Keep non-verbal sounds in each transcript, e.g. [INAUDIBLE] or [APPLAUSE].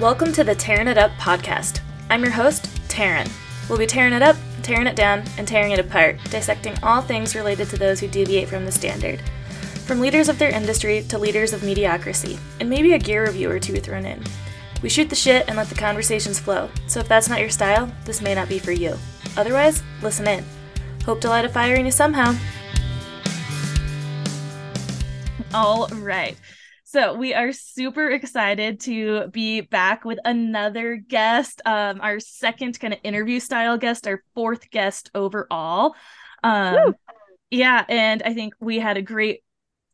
Welcome to the Tarin It Up podcast. I'm your host, Taryn. We'll be tearing it up, tearing it down, and tearing it apart, dissecting all things related to those who deviate from the standard. From leaders of their industry to leaders of mediocrity, and maybe a gear review or two thrown in. We shoot the shit and let the conversations flow, so if that's not your style, this may not be for you. Otherwise, listen in. Hope to light a fire in you somehow. All right. So we are super excited to be back with another guest, um, our second kind of interview style guest, our fourth guest overall. Um, yeah, and I think we had a great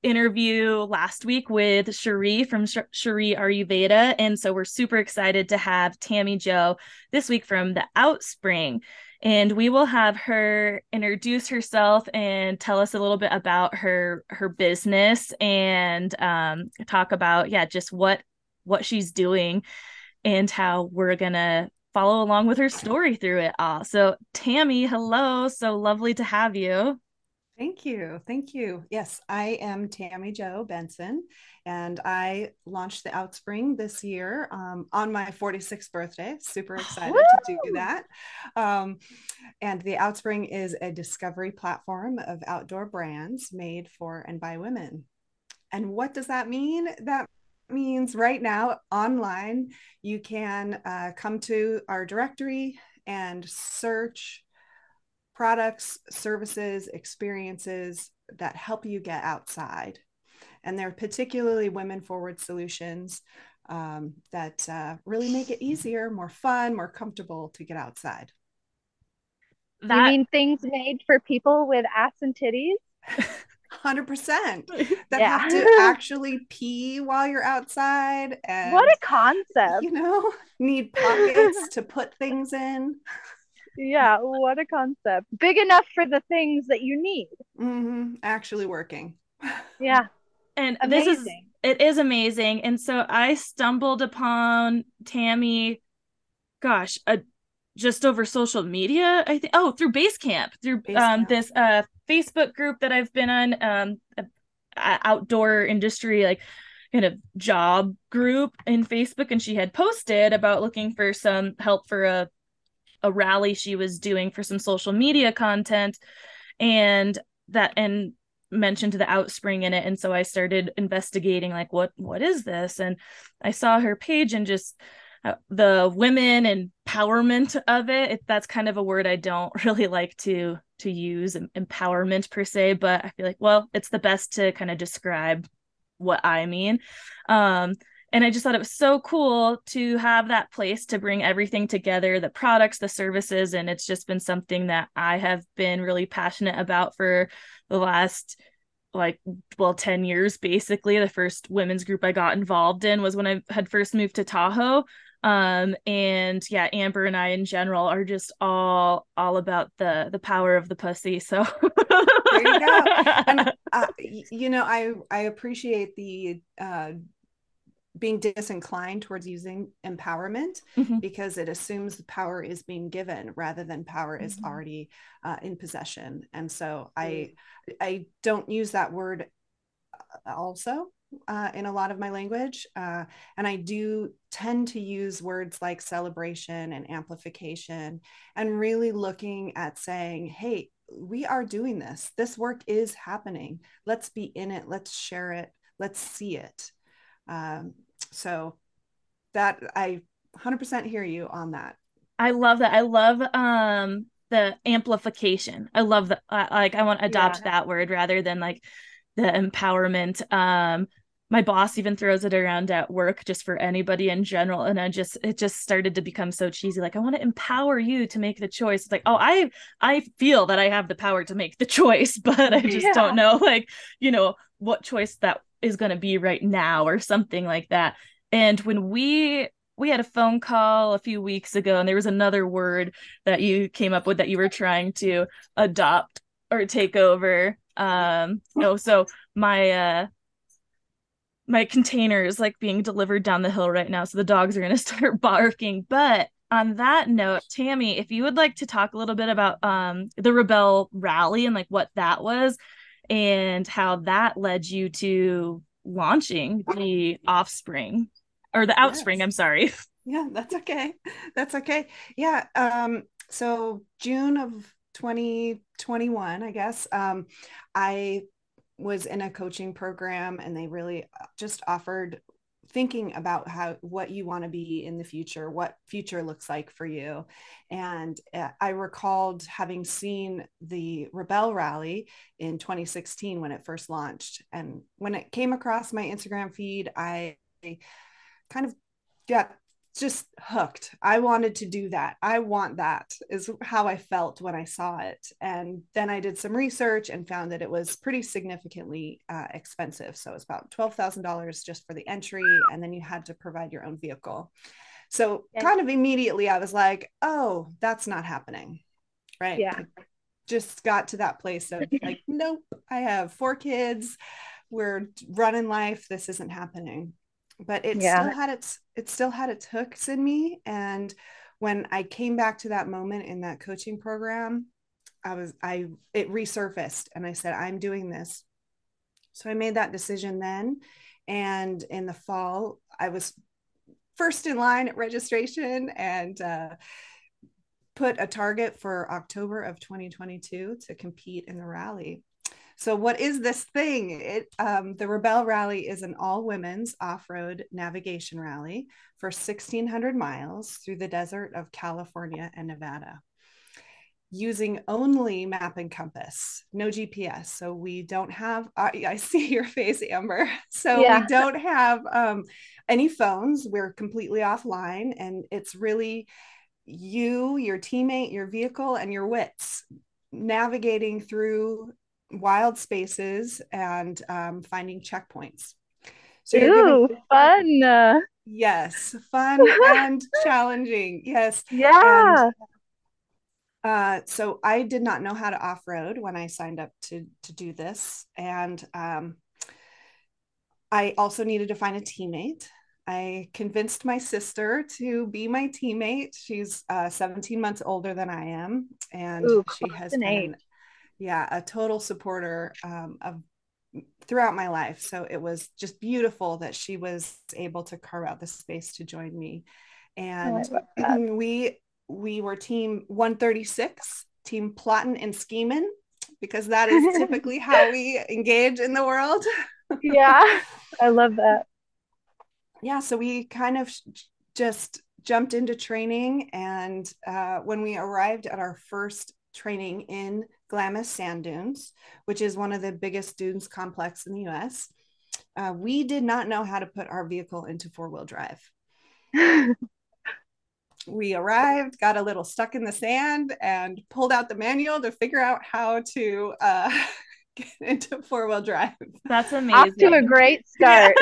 interview last week with Cherie from Sh- Cherie Ayurveda, and so we're super excited to have Tami Jo this week from the Outspring and we will have her introduce herself and tell us a little bit about her her business and um, talk about yeah just what what she's doing and how we're gonna follow along with her story through it all so tami hello so lovely to have you Thank you. Thank you. Yes, I am Tami Jo Benson, and I launched the Outspring this year um, on my 46th birthday. Super excited to do that. Um, and the Outspring is a discovery platform of outdoor brands made for and by women. And what does that mean? That means right now online, you can uh, come to our directory and search products, services, experiences that help you get outside. And they're particularly women forward solutions um, that uh, really make it easier, more fun, more comfortable to get outside. That... You mean things made for people with ass and titties? [LAUGHS] 100% [LAUGHS] that yeah. have to [LAUGHS] actually pee while you're outside and what a concept you know need pockets to put things in yeah, what a concept. Big enough for the things that you need. Mm-hmm. Actually working. Yeah. And amazing. this is it is amazing. And so I stumbled upon Tami, gosh, a, just over social media. I think oh through Basecamp, through Basecamp. um this uh Facebook group that I've been on, um outdoor industry like kind of job group in Facebook, and she had posted about looking for some help for a a rally she was doing for some social media content and that and mentioned the outspring in it. And so i started investigating like what what is this? And i saw her page and just uh, the women empowerment of it, it that's kind of a word i don't [LAUGHS] really like to to use empowerment per se but i feel like well it's the best to kind of describe what i mean. Um and i just thought it was so cool to have that place to bring everything together the products the services and it's just been something that i have been really passionate about for the last like well 10 years basically. The first women's group i got involved in was when i had first moved to tahoe. Um and yeah amber and i in general are just all all about the the power of the pussy so. There you go. And [LAUGHS] uh, you know i i appreciate the uh being disinclined towards using empowerment mm-hmm. because it assumes the power is being given rather than power mm-hmm. is already uh, in possession. And so i i don't use that word uh, also uh, in a lot of my language uh, and i do tend to use words like celebration and amplification and really looking at saying hey we are doing this. This work is happening. Let's be in it. Let's share it. Let's see it. Um, so that I 100% hear you on that. I love that. I love um the amplification. I love that. Uh, like I want to adopt yeah. that word rather than like the empowerment. Um, my boss even throws it around at work just for anybody in general, and I just it just started to become so cheesy. Like I want to empower you to make the choice. It's like oh I I feel that I have the power to make the [LAUGHS] choice, but I just yeah. don't know like you know what choice that is going to be right now or something like that. And when we we had a phone call a few weeks ago and there was another word that you came up with that you were trying to adopt or take over um oh so my uh my container is like being delivered down the hill right now so the dogs are going [LAUGHS] to start barking but on that note tami if you would like to talk a little bit about um the rebelle rally and like what that was and how that led you to launching the offspring or the outspring yes. i'm sorry Yeah, that's okay. That's okay. Yeah. Um, so June of 2021, I guess, um, I was in a coaching program and they really uh, just offered thinking about how what you want to be in the future what future looks like for you. And uh, i recalled having seen the rebelle rally in 2016 when it first launched. And when it came across my instagram feed i kind of got just hooked. I wanted to do that. I want that, is how I felt when I saw it. And then I did some research and found that it was pretty significantly uh, expensive. So it's about $12,000 just for the entry. And then you had to provide your own vehicle. So yeah. kind of immediately I was like, oh, that's not happening. Right. Yeah. I just got to that place of like, [LAUGHS] nope, I have four kids. We're running life. This isn't happening but it yeah. still had its it still had its hooks in me. And when i came back to that moment in that coaching program i was i it resurfaced and i said i'm doing this. So i made that decision then. And in the fall i was first in line at registration and uh, put a target for october of 2022 to compete in the rally so, what is this thing? It, um, the Rebelle Rally is an all women's off road navigation rally for 1,600 miles through the desert of California and Nevada using only map and compass, no GPS. So we don't have, uh, I see [LAUGHS] your face, Amber. So yeah. we don't have um, any phones. We're completely offline. And it's really you, your teammate, your vehicle, and your wits navigating through wild spaces and um, finding checkpoints. So Ooh, given, fun. Yes, fun [LAUGHS] and challenging. Yes. Yeah. And, uh, so I did not know how to off road when I signed up to to do this, and um, I also needed to find a teammate. I convinced my sister to be my teammate. She's uh, 17 months older than I am, and Ooh, she has been yeah a total supporter um, of throughout my life. So it was just beautiful that she was able to carve out the space to join me. And oh, [CLEARS THROAT] we we were team 136 team plotting and scheming because that is [LAUGHS] typically how we engage in the world. [LAUGHS] Yeah i love that. Yeah so we kind of just jumped into training and uh, when we arrived at our first training in Glamis Sand Dunes, which is one of the biggest dunes complex in the US. Uh, we did not know how to put our vehicle into four wheel drive. [LAUGHS] we arrived, got a little stuck in the sand, and pulled out the manual to figure out how to uh, [LAUGHS] get into four wheel drive. That's [LAUGHS] amazing. Off to a great start.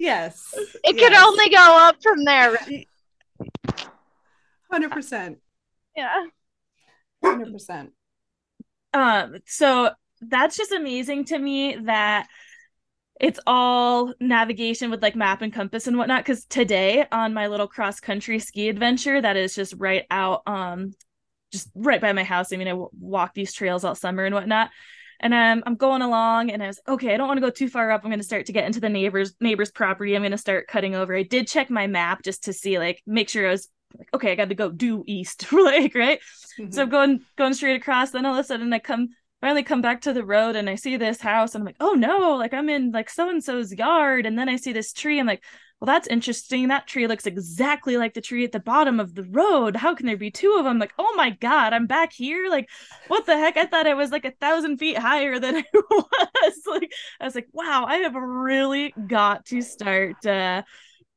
yes. It yes. could only go up from there. 100%. Yeah. 100%. Um, so that's just amazing to me that it's all navigation with like map and compass and whatnot. Because today on my little cross country ski adventure, that is just right out, um, just right by my house. I mean, I w- walk these trails all summer and whatnot. And um, I'm going along, and I was okay. I don't want to go too far up. I'm going to start to get into the neighbor's neighbor's property. I'm going to start cutting over. I did check my map just to see, like, make sure I was okay, I got to go due east, [LAUGHS] like, right? Mm-hmm. So I'm going going straight across. Then all of a sudden, I come finally come back to the road and I see this house, and I'm like, oh no, like I'm in like so and so's yard, and then I see this tree. I'm like, well, that's interesting. That tree looks exactly like the tree at the bottom of the road. How can there be two of them? Like, oh my god, I'm back here. Like, what the heck? I thought I was like a thousand feet higher than [LAUGHS] I was. like, I was like, wow, I have really got to start. uh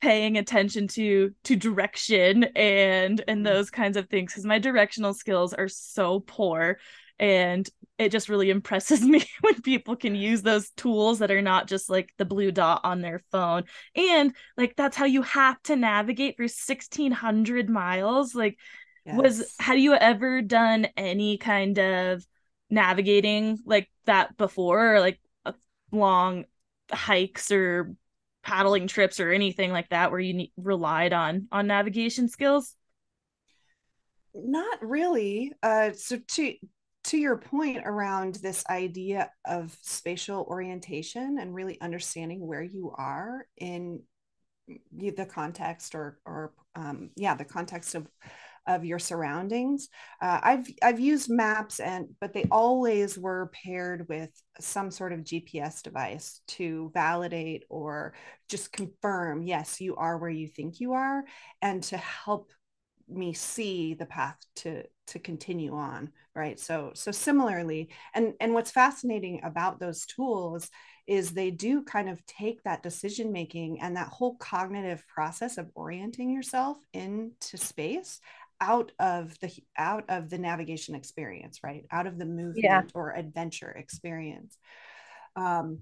paying attention to to direction and and mm-hmm. those kinds of things because my directional skills are so poor and it just really impresses [LAUGHS] me when people can use those tools that are not just like the blue dot on their phone and like that's how you have to navigate for 1600 miles like yes. was have you ever done any kind of navigating like that before or like long hikes or paddling trips or anything like that where you ne- relied on on navigation skills? Not really. Uh so to to your point around this idea of spatial orientation and really understanding where you are in the context or or um, yeah the context of of your surroundings. Uh, I've I've used maps and but they always were paired with some sort of GPS device to validate or just confirm yes you are where you think you are and to help me see the path to to continue on right so so similarly and and what's fascinating about those tools is they do kind of take that decision making and that whole cognitive process of orienting yourself into space out of the out of the navigation experience right? Out of the movement yeah. or adventure experience. Um,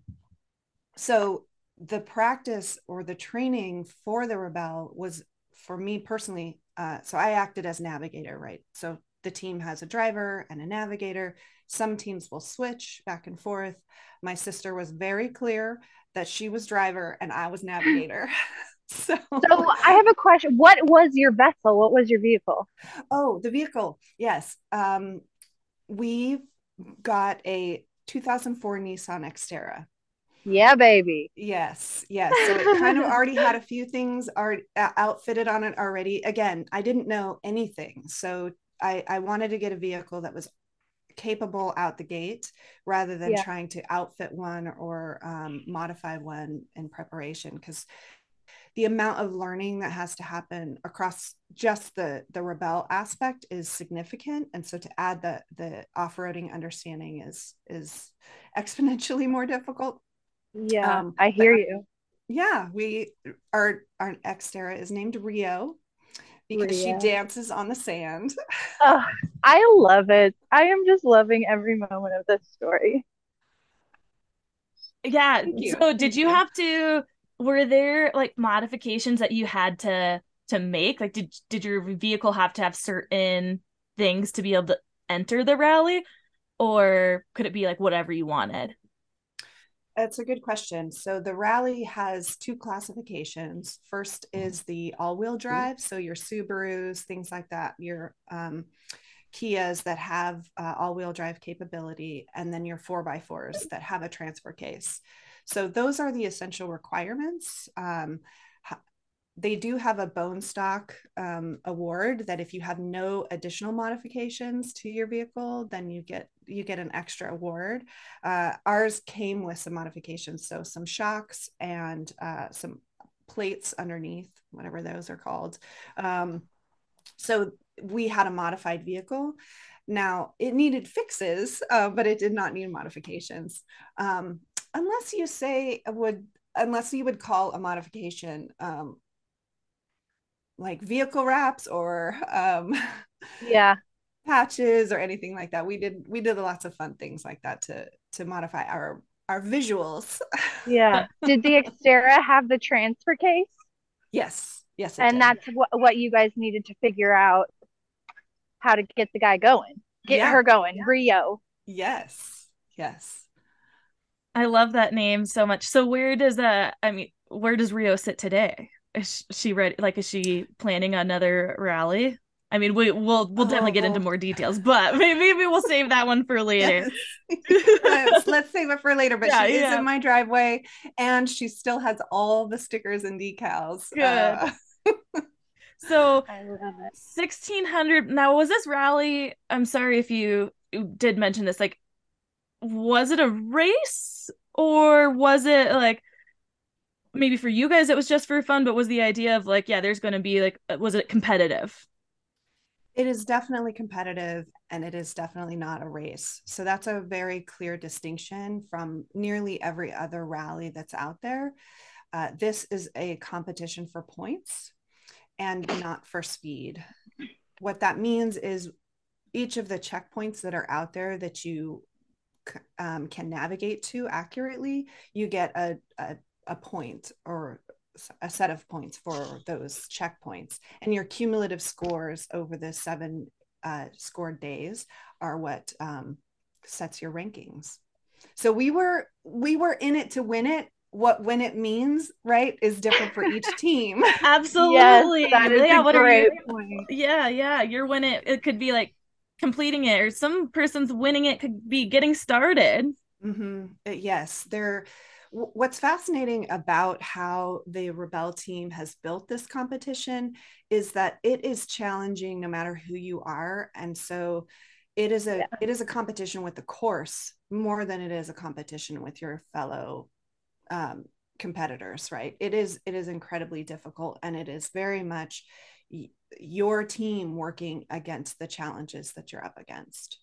so the practice or the training for the rebelle was for me personally uh, so i acted as navigator right? So the team has a driver and a navigator. Some teams will switch back and forth. My sister was very clear that she was driver and i was [LAUGHS] navigator [LAUGHS] [LAUGHS] so so i have a question. What was your vessel? What was your vehicle? Oh the vehicle. Yes. Um we got a 2004 nissan xterra. Yeah baby. Yes yes. So it kind of [LAUGHS] already had a few things are outfitted on it already. Again i didn't know anything. So i i wanted to get a vehicle that was capable out the gate rather than yeah. trying to outfit one or um, modify one in preparation because the amount of learning that has to happen across just the the rebelle aspect is significant. And so to add the the off-roading understanding is is exponentially more difficult. Yeah um, i hear you. Yeah we our our xterra is named rio because Rio. she dances on the sand. [LAUGHS] Oh, i love it. I am just loving every moment of this story. Yeah so did you have to were there like modifications that you had to to make? Like did did your vehicle have to have certain things to be able to enter the rally? Or could it be like whatever you wanted? That's a good question. So the rally has two classifications. First is the all-wheel drive so your subarus things like that your um, kias that have uh, all-wheel drive capability and then your 4x4s that have a transfer case so those are the essential requirements. Um, they do have a bone stock um, award that if you have no additional modifications to your vehicle, then you get you get an extra award. Uh, ours came with some modifications, so some shocks and uh, some plates underneath, whatever those are called. Um, so we had a modified vehicle. Now it needed fixes, uh, but it did not need modifications. Um, unless you say would unless you would call a modification um, like vehicle wraps or um, yeah. patches or anything like that. We did we did lots of fun things like that to to modify our our visuals. [LAUGHS] Yeah. Did the xterra have the transfer case? Yes. Yes and did. that's what, what you guys needed to figure out how to get the guy going. Get yeah. her going. Yeah. rio. Yes. Yes I love that name so much. So where does uh I mean where does Rio sit today? Is she ready like is she planning another rally? I mean, we we'll we'll definitely get into oh. more details, but [LAUGHS] maybe, maybe we'll save that one for later. Yes. [LAUGHS] let's, save it for later. But yeah, she yeah. is in my driveway, and she still has all the stickers and decals. Good. Uh, [LAUGHS] so, sixteen hundred. Now, was this rally? I'm sorry if you did mention this. Like, was it a race? Or was it like maybe for you guys it was just for fun but was the idea of like yeah there's going to be like uh, was it competitive? It is definitely competitive and it is definitely not a race. So that's a very clear distinction from nearly every other rally that's out there. Uh, this is a competition for points and not for speed. What that means is each of the checkpoints that are out there that you um, can navigate to accurately, you get a, a, a point or a set of points for those checkpoints. And your cumulative scores over the seven uh, scored days are what um, sets your rankings. So we were we were in it to win it. What when it means, right, is different for each [LAUGHS] team. Absolutely. Yes, that is yeah, a great point. Yeah, yeah. You're when it it could be like completing it or some person's winning it could be getting started mm-hmm. Uh, yes there what's fascinating about how the rebelle team has built this competition is that it is challenging no matter who you are. And so it is a yeah. it is a competition with the course more than it is a competition with your fellow um, competitors right it is it is incredibly difficult and it is very much your team working against the challenges that you're up against?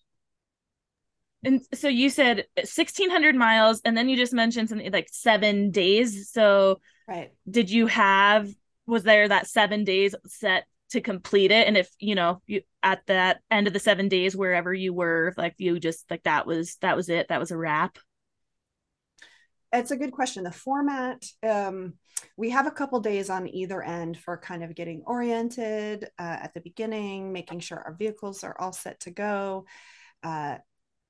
And so you said 1600 miles and then you just mentioned something like seven days. So right. did you have was there that seven days set to complete it? And if you know you at that end of the seven days wherever you were like you just like that was that was it that was a wrap it's a good question. The format um we have a couple days on either end for kind of getting oriented uh, at the beginning making sure our vehicles are all set to go. Uh,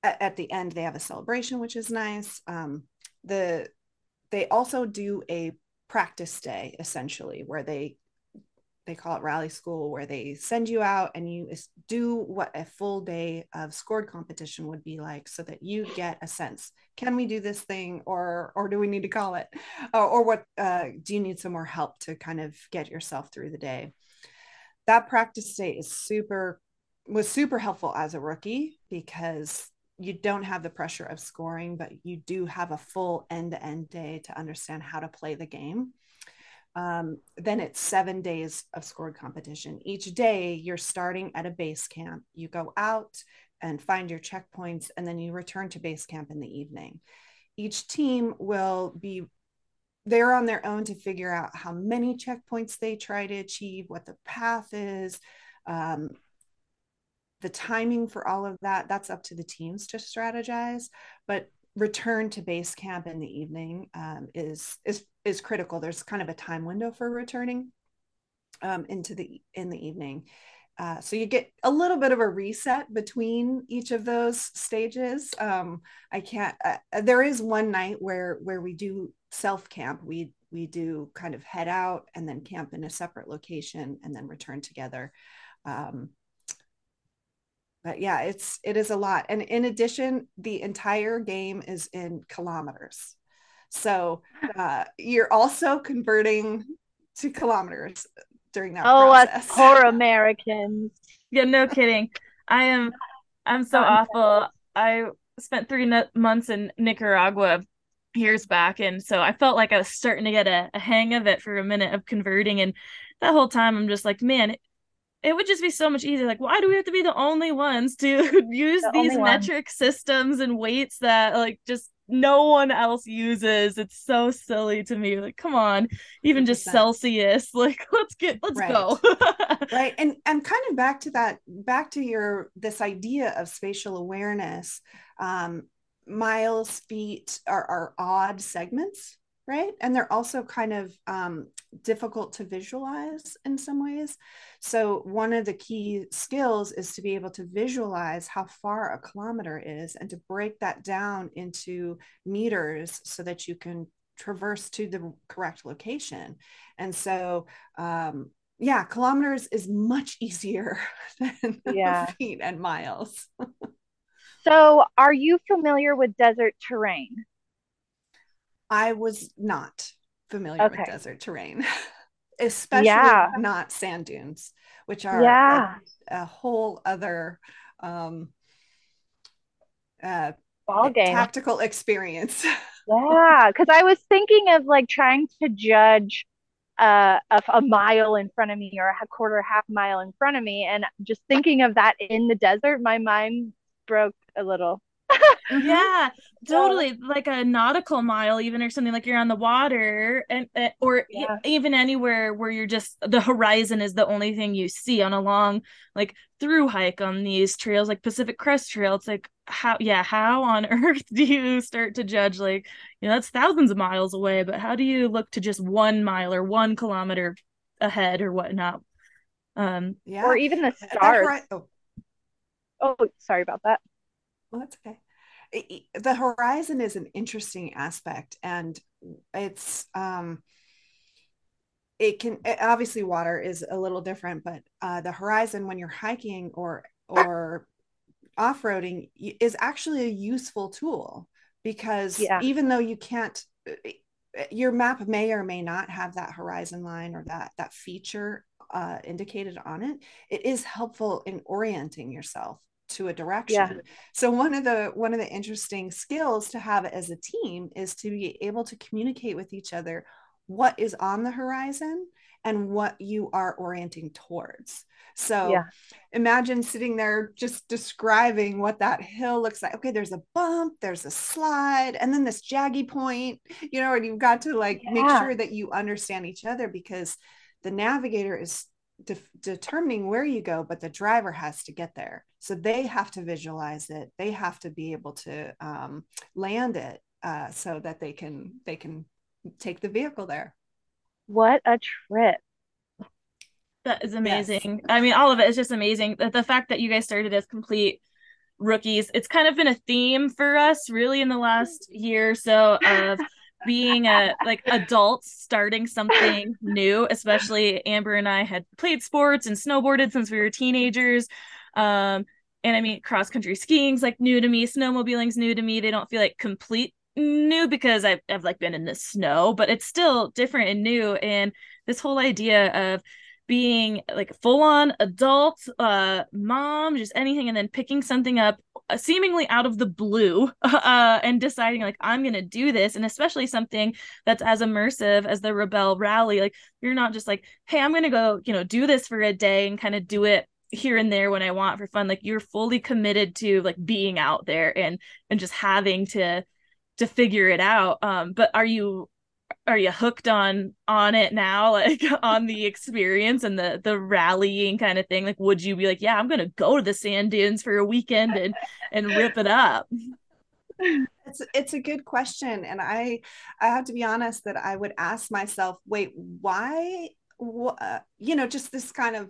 at, at, the end they have a celebration which is nice. Um, the they also do a practice day essentially where they they call it rally school where they send you out and you do what a full day of scored competition would be like so that you get a sense can we do this thing or or do we need to call it? Or, or what uh, do you need some more help to kind of get yourself through the day? That practice day is super was super helpful as a rookie because you don't have the pressure of scoring but you do have a full end-to-end day to understand how to play the game um, then it's seven days of scored competition. Each day you're starting at a base camp. You go out and find your checkpoints, and then you return to base camp in the evening. Each team will be they're on their own to figure out how many checkpoints they try to achieve, what the path is, um, the timing for all of that. That's up to the teams to strategize. But return to base camp in the evening um, is is is critical. There's kind of a time window for returning um, into the in the evening. Uh, so you get a little bit of a reset between each of those stages. Um, I can't. Uh, there is one night where where we do self camp. We we do kind of head out and then camp in a separate location and then return together. Um, but yeah it's it is a lot. And in addition the entire game is in kilometers. So uh, you're also converting to kilometers during that oh process. us [LAUGHS] poor americans. Yeah no kidding. I am i'm so awful. I spent three months in nicaragua years back and so i felt like i was starting to get a, a hang of it for a minute of converting and that whole time i'm just like man it would just be so much easier. Like, why do we have to be the only ones to [LAUGHS] use the these metric systems and weights that like just no one else uses? It's so silly to me. Like, come on, even 100%. just Celsius. [LAUGHS] Like, let's get let's right. go. [LAUGHS] right. And and kind of back to that, back to your this idea of spatial awareness. Um, miles, feet are, are odd segments right? And they're also kind of um, difficult to visualize in some ways. So, one of the key skills is to be able to visualize how far a kilometer is and to break that down into meters so that you can traverse to the correct location. And so, um, yeah, kilometers is much easier [LAUGHS] than yeah. feet and miles. [LAUGHS] so, are you familiar with desert terrain? I was not familiar okay. with desert terrain, [LAUGHS] especially yeah. not sand dunes, which are yeah. a, a whole other um, uh, ball game tactical experience. [LAUGHS] yeah, because I was thinking of like trying to judge uh, a, a mile in front of me or a quarter, half mile in front of me, and just thinking of that in the desert, my mind broke a little. [LAUGHS] Mm-hmm. yeah totally like a nautical mile even or something like you're on the water and uh, or yeah. even anywhere where you're just the horizon is the only thing you see on a long like through hike on these trails like pacific crest trail it's like how yeah how on [LAUGHS] earth do you start to judge like you know that's thousands of miles away but how do you look to just one mile or one kilometer ahead or whatnot um yeah or even the stars right. oh. oh sorry about that well that's okay the horizon is an interesting aspect and it's um it can obviously water is a little different but uh, the horizon when you're hiking or or off-roading is actually a useful tool because yeah. even though you can't your map may or may not have that horizon line or that that feature uh, indicated on it it is helpful in orienting yourself to a direction yeah. so one of the one of the interesting skills to have as a team is to be able to communicate with each other what is on the horizon and what you are orienting towards. So yeah. imagine sitting there just describing what that hill looks like. Okay, there's a bump, there's a slide, and then this jaggy point, you know, and you've got to like yeah. make sure that you understand each other because the navigator is de- determining where you go, but the driver has to get there. So they have to visualize it. They have to be able to um, land it uh, so that they can they can take the vehicle there. What a trip. That is amazing. Yes. I mean, all of it is just amazing. The, the fact that you guys started as complete rookies, it's kind of been a theme for us really in the last year or so of being a like adults starting something new, especially Amber and I had played sports and snowboarded since we were teenagers. Um, and I mean, cross country skiing's like new to me, snowmobiling's new to me. They don't feel like complete new because I've, I've like been in the snow, but it's still different and new. And this whole idea of being like full on adult uh mom just anything and then picking something up seemingly out of the blue [LAUGHS] uh and deciding like I'm going to do this and especially something that's as immersive as the rebelle rally like you're not just like hey I'm going to go you know do this for a day and kind of do it here and there when I want for fun like you're fully committed to like being out there and and just having to to figure it out um but are you are you hooked on on it now? [LAUGHS] Like on the experience and the the rallying kind of thing? Like would you be like yeah i'm gonna go to the sand dunes for a weekend and and rip it up it's it's a good question and i i have to be honest that i would ask myself wait why uh, you know just this kind of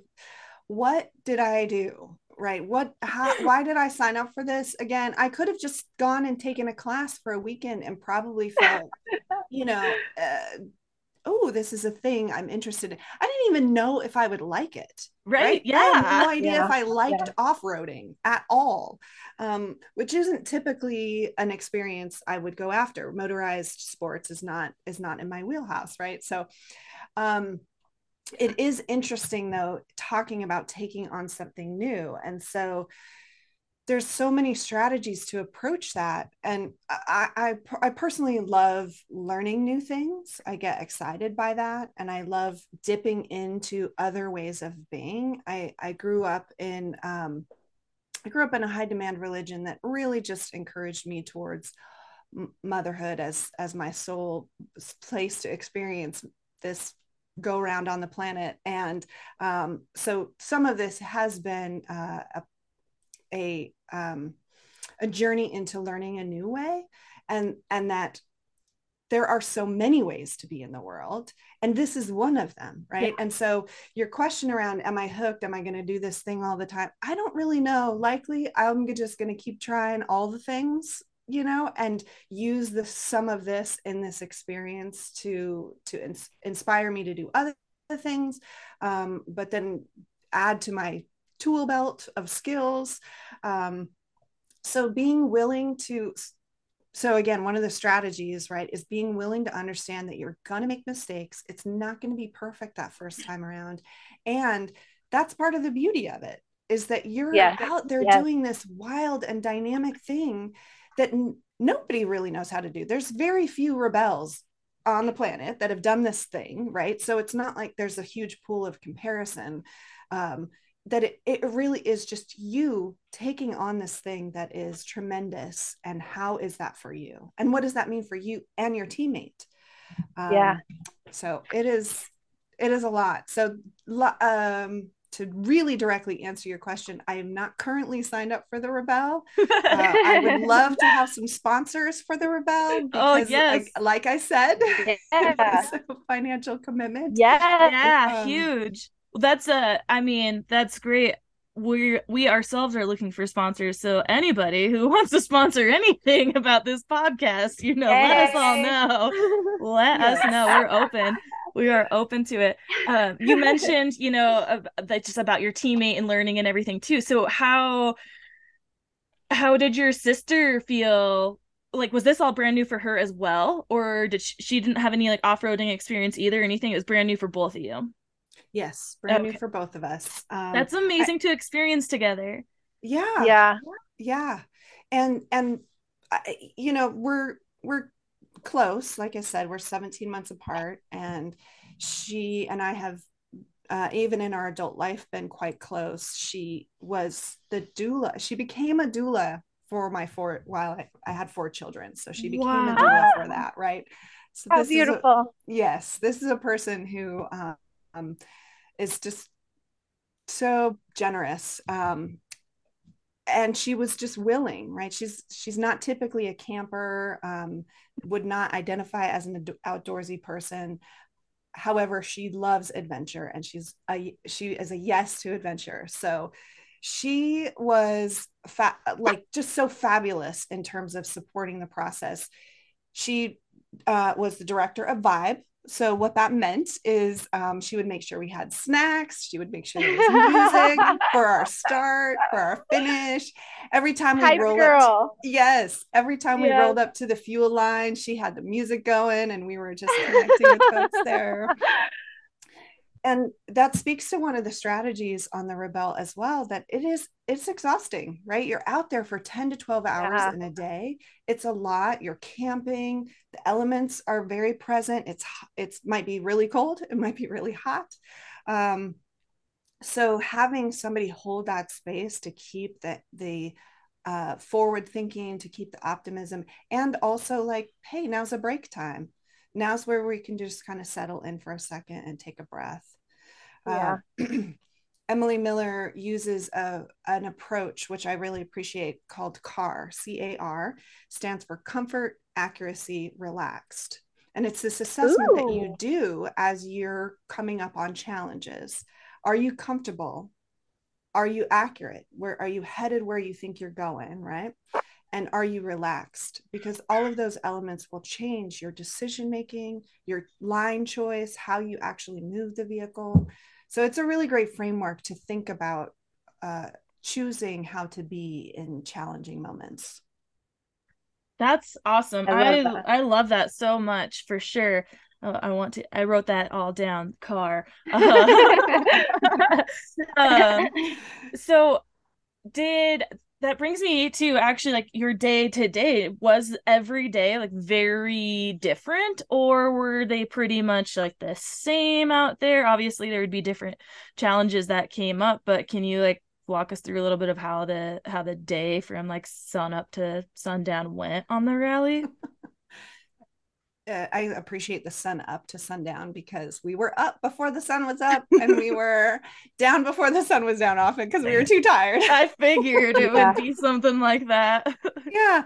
what did i do right. What how [LAUGHS] why did i sign up for this? Again i could have just gone and taken a class for a weekend and probably felt [LAUGHS] you know uh, oh this is a thing i'm interested in. I didn't even know if i would like it right, right? yeah. no idea yeah. if i liked yeah. off-roading at all um, which isn't typically an experience i would go after. Motorized sports is not is not in my wheelhouse right? So um it is interesting though talking about taking on something new. And so there's so many strategies to approach that. And I, I, I personally love learning new things. I get excited by that. And i love dipping into other ways of being. I i grew up in um, i grew up in a high demand religion that really just encouraged me towards motherhood as as my sole place to experience this go around on the planet. And um, so some of this has been uh, a, a, um, a journey into learning a new way. And, and that there are so many ways to be in the world and this is one of them right? Yeah. and so your question around am i hooked? Am i going to do this thing all the time? I don't really know. Likely i'm just going to keep trying all the things you know and use the some of this in this experience to to ins- inspire me to do other things um, but then add to my tool belt of skills um, so being willing to so again one of the strategies right is being willing to understand that you're going to make mistakes it's not going to be perfect that first time around and that's part of the beauty of it is that you're yes. out there yes. doing this wild and dynamic thing that n- nobody really knows how to do. There's very few rebels on the planet that have done this thing, right? So it's not like there's a huge pool of comparison. Um, that it, it really is just you taking on this thing that is tremendous. And how is that for you? And what does that mean for you and your teammate? Um, yeah. So it is, it is a lot. So um, to really directly answer your question, I am not currently signed up for the Rebelle. [LAUGHS] Uh, I would love to have some sponsors for the Rebelle. oh, because, oh, yes. like, like I said, [LAUGHS] yeah. a financial commitment. Yeah, yeah, um, huge. That's a. I mean, that's great. We we ourselves are looking for sponsors. So anybody who [LAUGHS] wants to sponsor anything about this podcast, you know, hey. let us all know. Let yes. us know. We're open we are open to it. Um, you [LAUGHS] mentioned, you know, that just about your teammate and learning and everything too. So how how did your sister feel? Like was this all brand new for her as well? Or did she, she didn't have any like off-roading experience either anything? It was brand new for both of you. Yes brand okay. new for both of us. Um, that's amazing I, to experience together. Yeah. Yeah. Yeah. And and you know we're we're close like i said we're 17 months apart and she and i have uh, even in our adult life been quite close she was the doula she became a doula for my four while I, I had four children. So she became wow. a doula for that, right? So How beautiful. A, yes, this is a person who um, is just so generous. Um, and she was just willing, right? She's she's not typically a camper, um, would not identify as an outdoorsy person. However, she loves adventure, and she's a she is a yes to adventure. So she was fa- like just so fabulous in terms of supporting the process. She uh, was the director of Vibe. So what that meant is um, she would make sure we had snacks. She would make sure there was music [LAUGHS] for our start, for our finish. Every time we rolled girl. up, to, yes, every time we rolled up to the fuel line, she had the music going, and we were just connecting with folks there and that speaks to one of the strategies on the rebelle as well that it is it's exhausting right? You're out there for 10 to 12 hours yeah. in a day. It's a lot. You're camping. The elements are very present. It's it's might be really cold. It might be really hot. Um, so having somebody hold that space to keep the the uh, forward thinking to keep the optimism and also like hey now's a break time. Now's where we can just kind of settle in for a second and take a breath yeah. Uh, [CLEARS THROAT] Emily Miller uses a, an approach which I really appreciate called CAR, C A R, stands for comfort, accuracy, relaxed. And it's this assessment Ooh. that you do as you're coming up on challenges. Are you comfortable? Are you accurate? Where are you headed where you think you're going, right? And are you relaxed? Because all of those elements will change your decision making, your line choice, how you actually move the vehicle. So it's a really great framework to think about uh, choosing how to be in challenging moments. That's awesome. I love, I, that. I love that so much for sure. Uh, I want to. I wrote that all down. Car. Uh, [LAUGHS] [LAUGHS] um, so, did that brings me to actually like your day to day. Was every day like very different or were they pretty much like the same out there? Obviously there would be different challenges that came up but can you like walk us through a little bit of how the how the day from like sun up to sundown went on the rally [LAUGHS] uh, I appreciate the sun up to sundown because we were up before the sun was up and we [LAUGHS] were down before the sun was down often because we were too tired. I figured it yeah. would be something like that. [LAUGHS] yeah.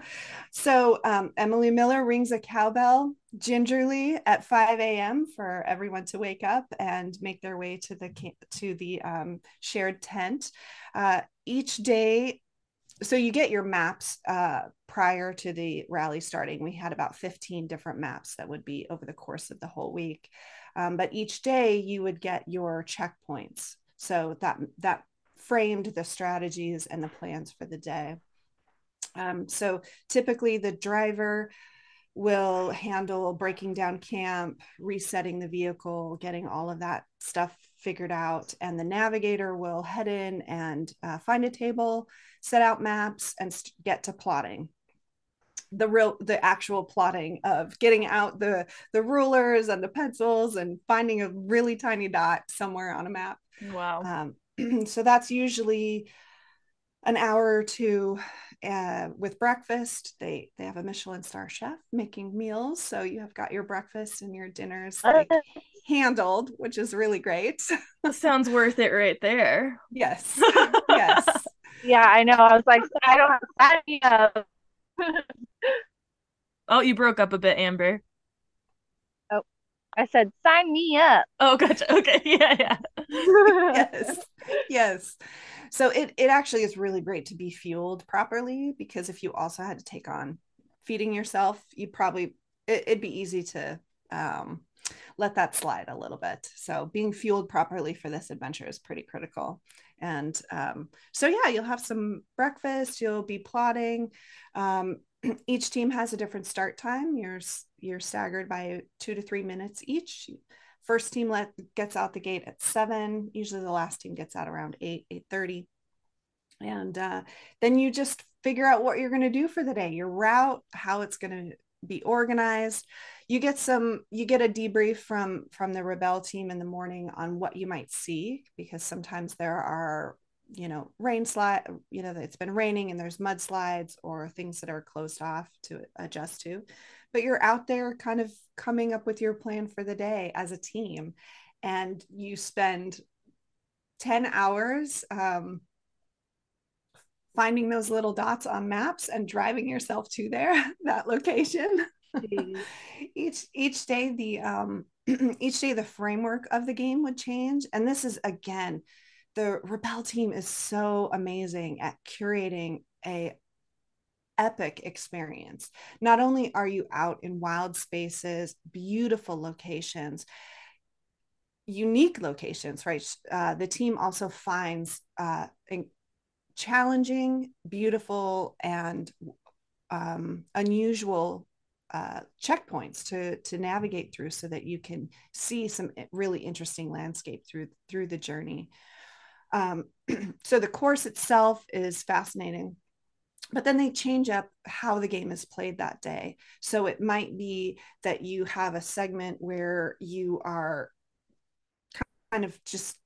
So um, Emily Miller rings a cowbell gingerly at 5 a.m. for everyone to wake up and make their way to the to the um, shared tent. Uh, each day so you get your maps uh, prior to the rally starting. We had about 15 different maps that would be over the course of the whole week. Um, but each day you would get your checkpoints. So that that framed the strategies and the plans for the day. Um, so typically the driver will handle breaking down camp, resetting the vehicle, getting all of that stuff figured out. And the navigator will head in and uh, find a table, set out maps, and st- get to plotting. The real, the actual plotting of getting out the the rulers and the pencils and finding a really tiny dot somewhere on a map. Wow. Um, [CLEARS THROAT] so that's usually an hour or two uh, with breakfast. They they have a Michelin star chef making meals, so you have got your breakfast and your dinners like, handled, which is really great. Sounds worth it right there. Yes. Yes. [LAUGHS] yeah, I know. I was like, I don't have any up. [LAUGHS] oh, you broke up a bit, Amber. Oh, I said, sign me up. [LAUGHS] Oh, gotcha. Okay. Yeah, yeah. yes. [LAUGHS] Yes. So it it actually is really great to be fueled properly because if you also had to take on feeding yourself, you probably it, would be easy to um, let that slide a little bit. So being fueled properly for this adventure is pretty critical. And um, so yeah, you'll have some breakfast. You'll be plotting. Um, [CLEARS THROAT] each team has a different start time. You're you're staggered by two to three minutes each. First team let gets out the gate at seven. Usually the last team gets out around eight, eight thirty, and uh, then you just figure out what you're going to do for the day, your route, how it's going to be organized. You get some, you get a debrief from from the Rebelle team in the morning on what you might see because sometimes there are you know rain slide you know it's been raining and there's mudslides or things that are closed off to adjust to but you're out there kind of coming up with your plan for the day as a team. And you spend 10 hours um, finding those little dots on maps and driving yourself to there [LAUGHS] that location. [LAUGHS] Each each day the um [CLEARS THROAT] each day the framework of the game would change. And this is again the Rebelle team is so amazing at curating a epic experience. Not only are you out in wild spaces, beautiful locations, unique locations, right? Uh, the team also finds uh, challenging, beautiful, and um, unusual uh, checkpoints to to navigate through, so that you can see some really interesting landscape through through the journey. Um, [CLEARS THROAT] so the course itself is fascinating but then they change up how the game is played that day. So it might be that you have a segment where you are kind of just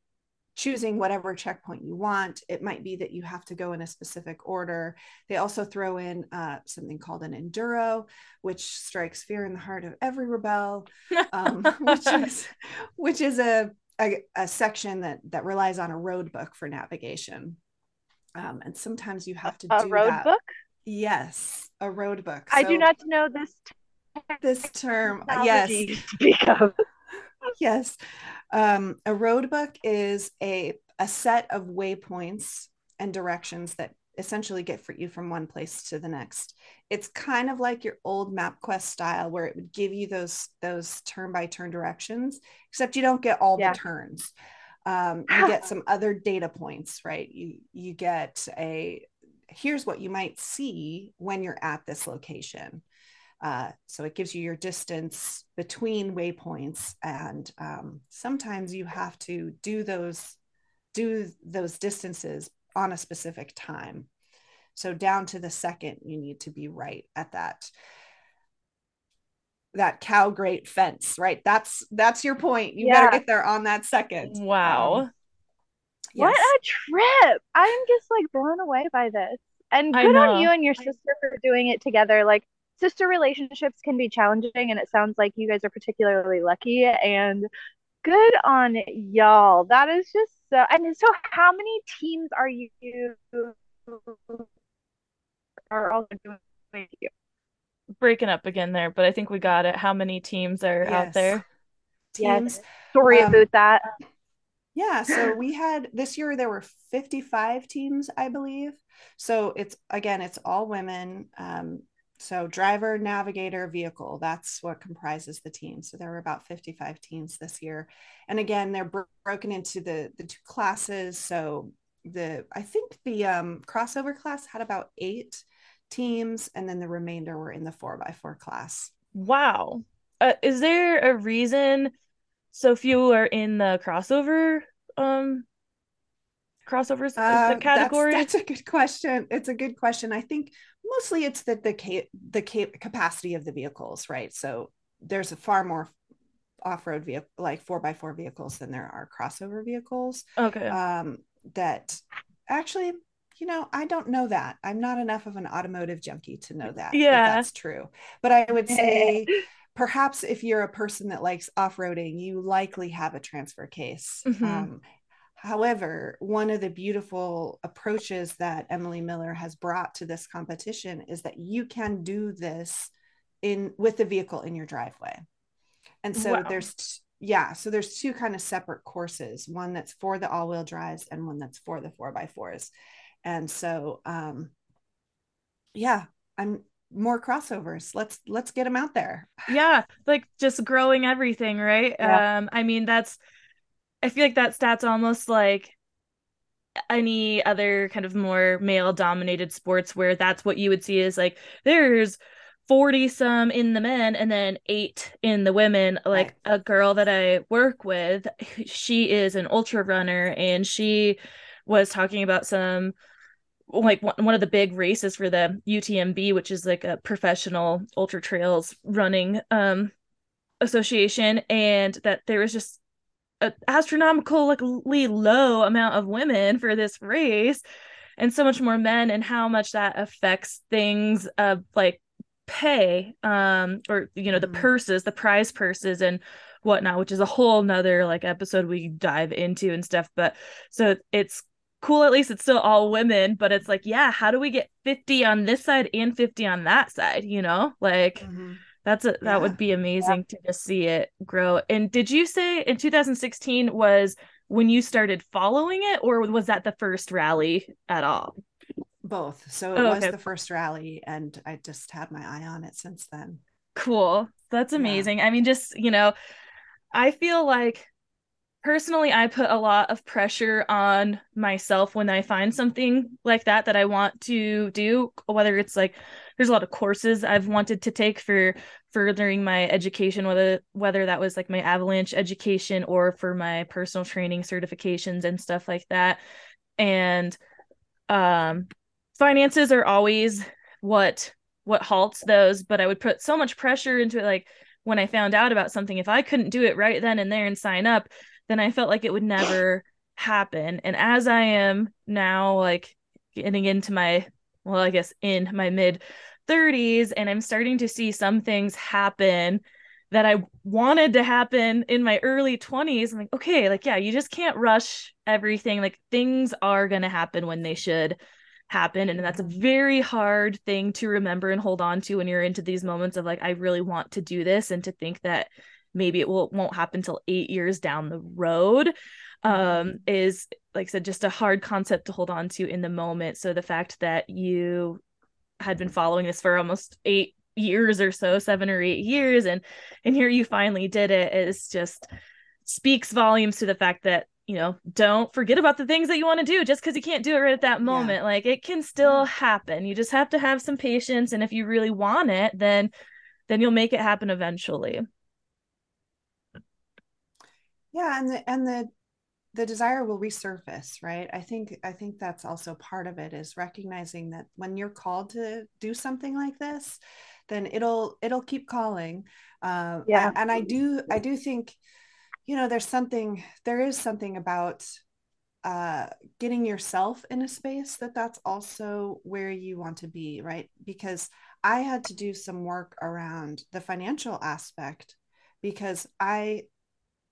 choosing whatever checkpoint you want. It might be that you have to go in a specific order. They also throw in uh, something called an enduro, which strikes fear in the heart of every Rebelle, um, [LAUGHS] which is which is a a, a, section that that relies on a road book for navigation. Um, and sometimes you have to do a do road that. book. Yes, a road book. I do not know this. This term, yes. [LAUGHS] Speak of. [LAUGHS] yes, um, a road book is a a set of waypoints and directions that essentially get for you from one place to the next. It's kind of like your old MapQuest style where it would give you those those turn by turn directions, except you don't get all yeah. the turns. Um, you get some [LAUGHS] other data points, right? You you get a here's what you might see when you're at this location. Uh, so it gives you your distance between waypoints, and um, sometimes you have to do those do those distances on a specific time. So down to the second, you need to be right at that that cow grate fence, right? That's that's your point. You yeah. gotta get there on that second. Wow. Um, yes. What a trip. I'm just like blown away by this. And good on you and your sister for doing it together. Like sister relationships can be challenging and it sounds like you guys are particularly lucky and good on y'all. That is just so and so how many teams are you are also doing with you? Breaking up again there, but I think we got it. How many teams are yes. out there? Teams. Yes. Sorry um, about that. Yeah, so [LAUGHS] we had this year there were 55 teams, I believe. So it's again, it's all women. Um, so driver, navigator, vehicle, that's what comprises the team. So there were about 55 teams this year. And again, they're bro- broken into the the two classes. So the I think the um, crossover class had about eight teams, and then the remainder were in the four by four class. Wow. Uh, is there a reason so few are in the crossover um crossovers uh, category? That's, that's, a good question. It's a good question. I think mostly it's that the ca- the ca- capacity of the vehicles, right? So there's a far more off-road vehicle like four by four vehicles than there are crossover vehicles. Okay. Um, that actually you know i don't know that. I'm not enough of an automotive junkie to know that yeah. that's true. But i would say [LAUGHS] perhaps if you're a person that likes off-roading you likely have a transfer case. Mm-hmm. um, however one of the beautiful approaches that emily miller has brought to this competition is that you can do this in with the vehicle in your driveway. And so wow. there's yeah so there's two kind of separate courses one that's for the all-wheel drives and one that's for the four by fours and so um yeah i'm more crossovers let's let's get them out there [LAUGHS] yeah like just growing everything right yeah. um i mean that's i feel like that stat's almost like any other kind of more male dominated sports where that's what you would see is like there's 40 some in the men and then eight in the women like right. a girl that i work with she is an ultra runner and she was talking about some like one of the big races for the UTMB which is like a professional ultra trails running um association and that there was just an astronomically low amount of women for this race and so much more men and how much that affects things of like pay um or you know the mm-hmm. purses the prize purses and whatnot which is a whole nother like episode we dive into and stuff but so it's cool at least it's still all women but it's like yeah how do we get 50 on this side and 50 on that side you know like mm-hmm. that's a that yeah. would be amazing yeah. to just see it grow and did you say in 2016 was when you started following it or was that the first rally at all both. So it oh, was okay. the first rally, and I just had my eye on it since then. Cool. That's amazing. Yeah. I mean, just, you know, I feel like personally, I put a lot of pressure on myself when I find something like that that I want to do, whether it's like, there's a lot of courses I've wanted to take for furthering my education, whether whether that was like my avalanche education or for my personal training certifications and stuff like that. And um finances are always what what halts those but i would put so much pressure into it like when i found out about something if i couldn't do it right then and there and sign up then i felt like it would never happen. And as i am now like getting into my well i guess in my mid 30s and i'm starting to see some things happen that i wanted to happen in my early 20s i'm like okay like yeah you just can't rush everything. Like things are going to happen when they should happen. And that's a very hard thing to remember and hold on to when you're into these moments of like I really want to do this and to think that maybe it will won't happen until 8 years down the road um is like I said just a hard concept to hold on to in the moment so the fact that you had been following this for almost 8 years or so 7 or 8 years and and here you finally did it is just speaks volumes to the fact that you know, don't forget about the things that you want to do just because you can't do it right at that moment. Yeah. Like it can still yeah. happen. You just have to have some patience. And if you really want it, then then you'll make it happen eventually. Yeah, and the and the the desire will resurface, right? I think I think that's also part of it is recognizing that when you're called to do something like this, then it'll it'll keep calling. Uh, yeah, and, and I do I do think you know there's something there is something about uh, getting yourself in a space that that's also where you want to be right because i had to do some work around the financial aspect because i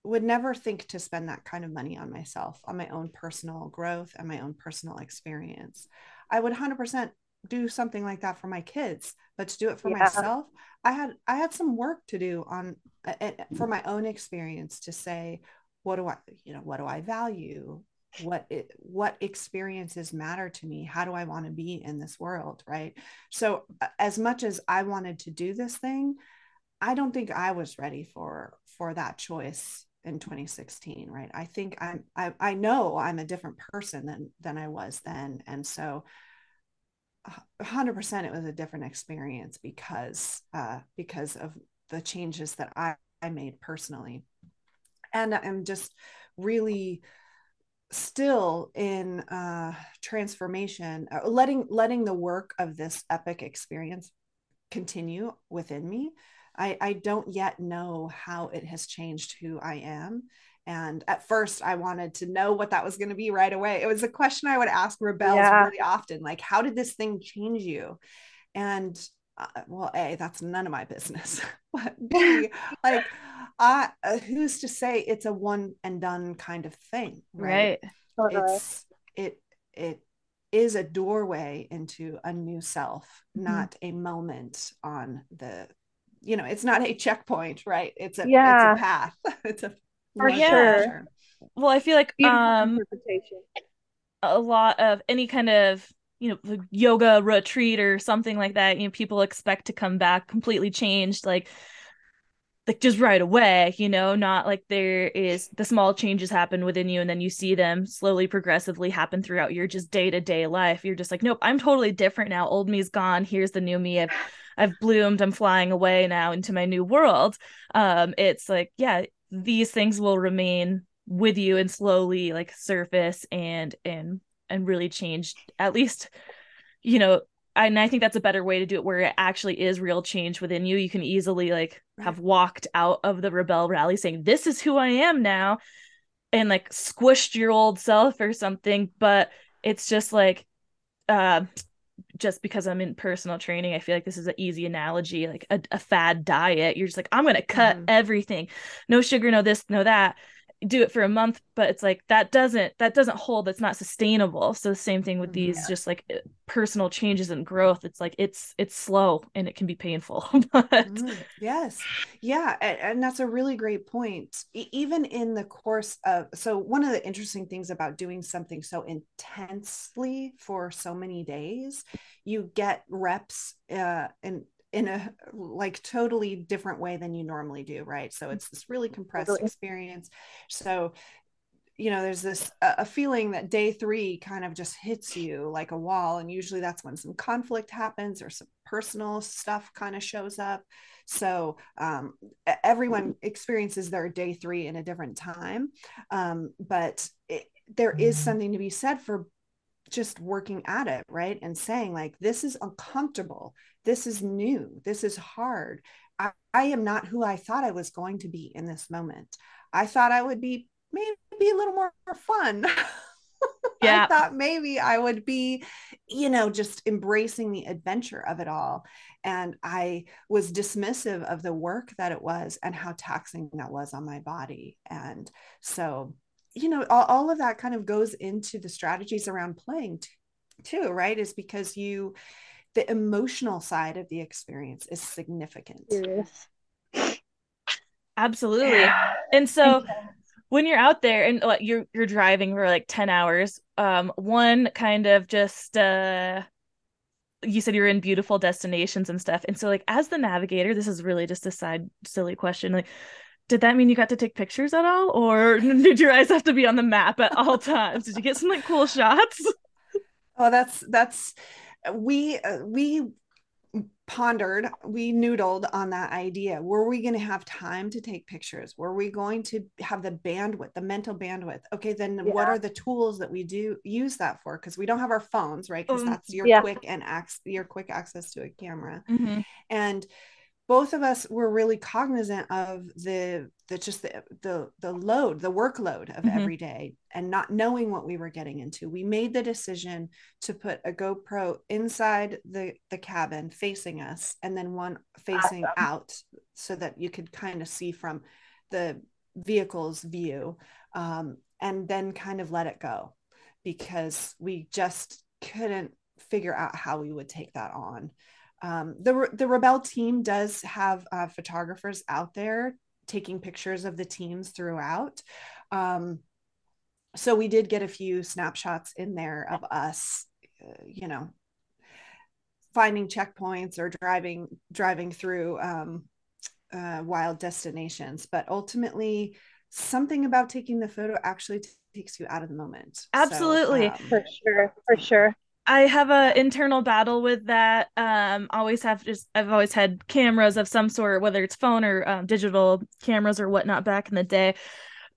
would never think to spend that kind of money on myself on my own personal growth and my own personal experience. I would 100% do something like that for my kids but to do it for yeah. myself i had i had some work to do on uh, for my own experience to say what do i you know what do i value? What it, what experiences matter to me? How do i want to be in this world right? So as much as i wanted to do this thing i don't think i was ready for for that choice in 2016 right? I think i'm i, I know i'm a different person than than i was then and so 100% it was a different experience because uh, because of the changes that I, I made personally. And i'm just really still in uh, transformation uh, letting letting the work of this epic experience continue within me I, I don't yet know how it has changed who i am and at first, I wanted to know what that was going to be right away. It was a question I would ask Rebelles yeah. really often like, how did this thing change you? And uh, well, A, that's none of my business. [LAUGHS] but [LAUGHS] B, like, uh, who's to say it's a one and done kind of thing? Right. right. It's, it, it, is a doorway into a new self, mm-hmm. not a moment on the you know, it's not a checkpoint, right? It's a yeah. it's a path. [LAUGHS] it's a for yeah. sure. Well, I feel like um a lot of any kind of you know yoga retreat or something like that you know people expect to come back completely changed like like just right away, you know, not like there is the small changes happen within you and then you see them slowly progressively happen throughout your just day-to-day life. You're just like, nope, I'm totally different now. Old me's gone. Here's the new me. I've I've bloomed. I'm flying away now into my new world. Um, it's like, yeah, these things will remain with you and slowly like surface and and and really change at least you know and I think that's a better way to do it where it actually is real change within you. You can easily like have walked out of the Rebelle Rally saying, This is who I am now, and like squished your old self or something. But it's just like uh just because I'm in personal training, I feel like this is an easy analogy, like a, a fad diet. You're just like, I'm gonna cut mm-hmm. everything. No sugar, no this, no that do it for a month but it's like that doesn't that doesn't hold that's not sustainable. So the same thing with these yeah. just like uh, personal changes and growth. It's like it's it's slow and it can be painful [LAUGHS] but mm, yes. Yeah and, and, that's a really great point. E- even in the course of so one of the interesting things about doing something so intensely for so many days you get reps uh, and in a like totally different way than you normally do right? So it's this really compressed totally. experience. So you know there's this a feeling that day three kind of just hits you like a wall and usually that's when some conflict happens or some personal stuff kind of shows up. So um, everyone experiences their day three in a different time um, but it, there is mm-hmm. something to be said for just working at it right? And saying like this is uncomfortable this is new. This is hard. I, I, am not who i thought i was going to be in this moment. I thought i would be maybe a little more fun. [LAUGHS] Yeah. i thought maybe i would be you know just embracing the adventure of it all. And i was dismissive of the work that it was and how taxing that was on my body. And so you know all, all of that kind of goes into the strategies around playing t- too right? Is because you the emotional side of the experience is significant. Yes. Absolutely. Yeah. And so when you're out there and like, you're you're driving for like 10 hours, um one kind of just uh you said you're in beautiful destinations and stuff. And so like as the navigator, this is really just a side silly question. Like did that mean you got to take pictures at all or [LAUGHS] did your eyes have to be on the map at all times? Did you get some like cool shots? Oh, that's that's we uh, we pondered we noodled on that idea were we going to have time to take pictures were we going to have the bandwidth the mental bandwidth okay then yeah. what are the tools that we do use that for because we don't have our phones right because mm, that's your yeah. quick and access your quick access to a camera mm-hmm. and both of us were really cognizant of the the just the the, the load the workload of mm-hmm. every day and not knowing what we were getting into we made the decision to put a gopro inside the the cabin facing us and then one facing awesome. out so that you could kind of see from the vehicle's view um, and then kind of let it go because we just couldn't figure out how we would take that on um, the the Rebelle team does have uh, photographers out there taking pictures of the teams throughout. Um, so we did get a few snapshots in there of us, uh, you know, finding checkpoints or driving driving through um, uh, wild destinations. But ultimately, something about taking the photo actually t- takes you out of the moment. Absolutely, so, um, for sure, for sure. I have a internal battle with that. Um, always have just I've always had cameras of some sort, whether it's phone or um, digital cameras or whatnot back in the day,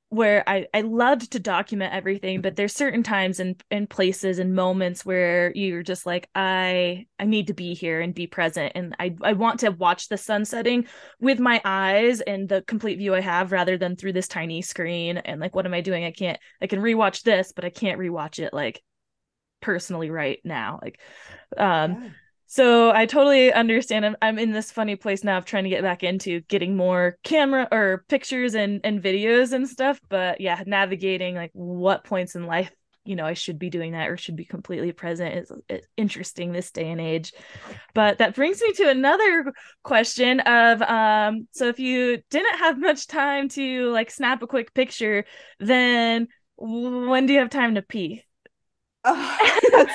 where I I loved to document everything. But there's certain times and and places and moments where you're just like I I need to be here and be present, and I I want to watch the sun setting with my eyes and the complete view I have rather than through this tiny screen. And like, what am I doing? I can't I can rewatch this, but I can't rewatch it like personally right now like um yeah. so i totally understand. I'm, I'm in this funny place now of trying to get back into getting more camera or pictures and and videos and stuff but yeah navigating like what points in life you know i should be doing that or should be completely present is, is interesting this day and age. But that brings me to another question of um so if you didn't have much time to like snap a quick picture then when do you have time to pee Oh,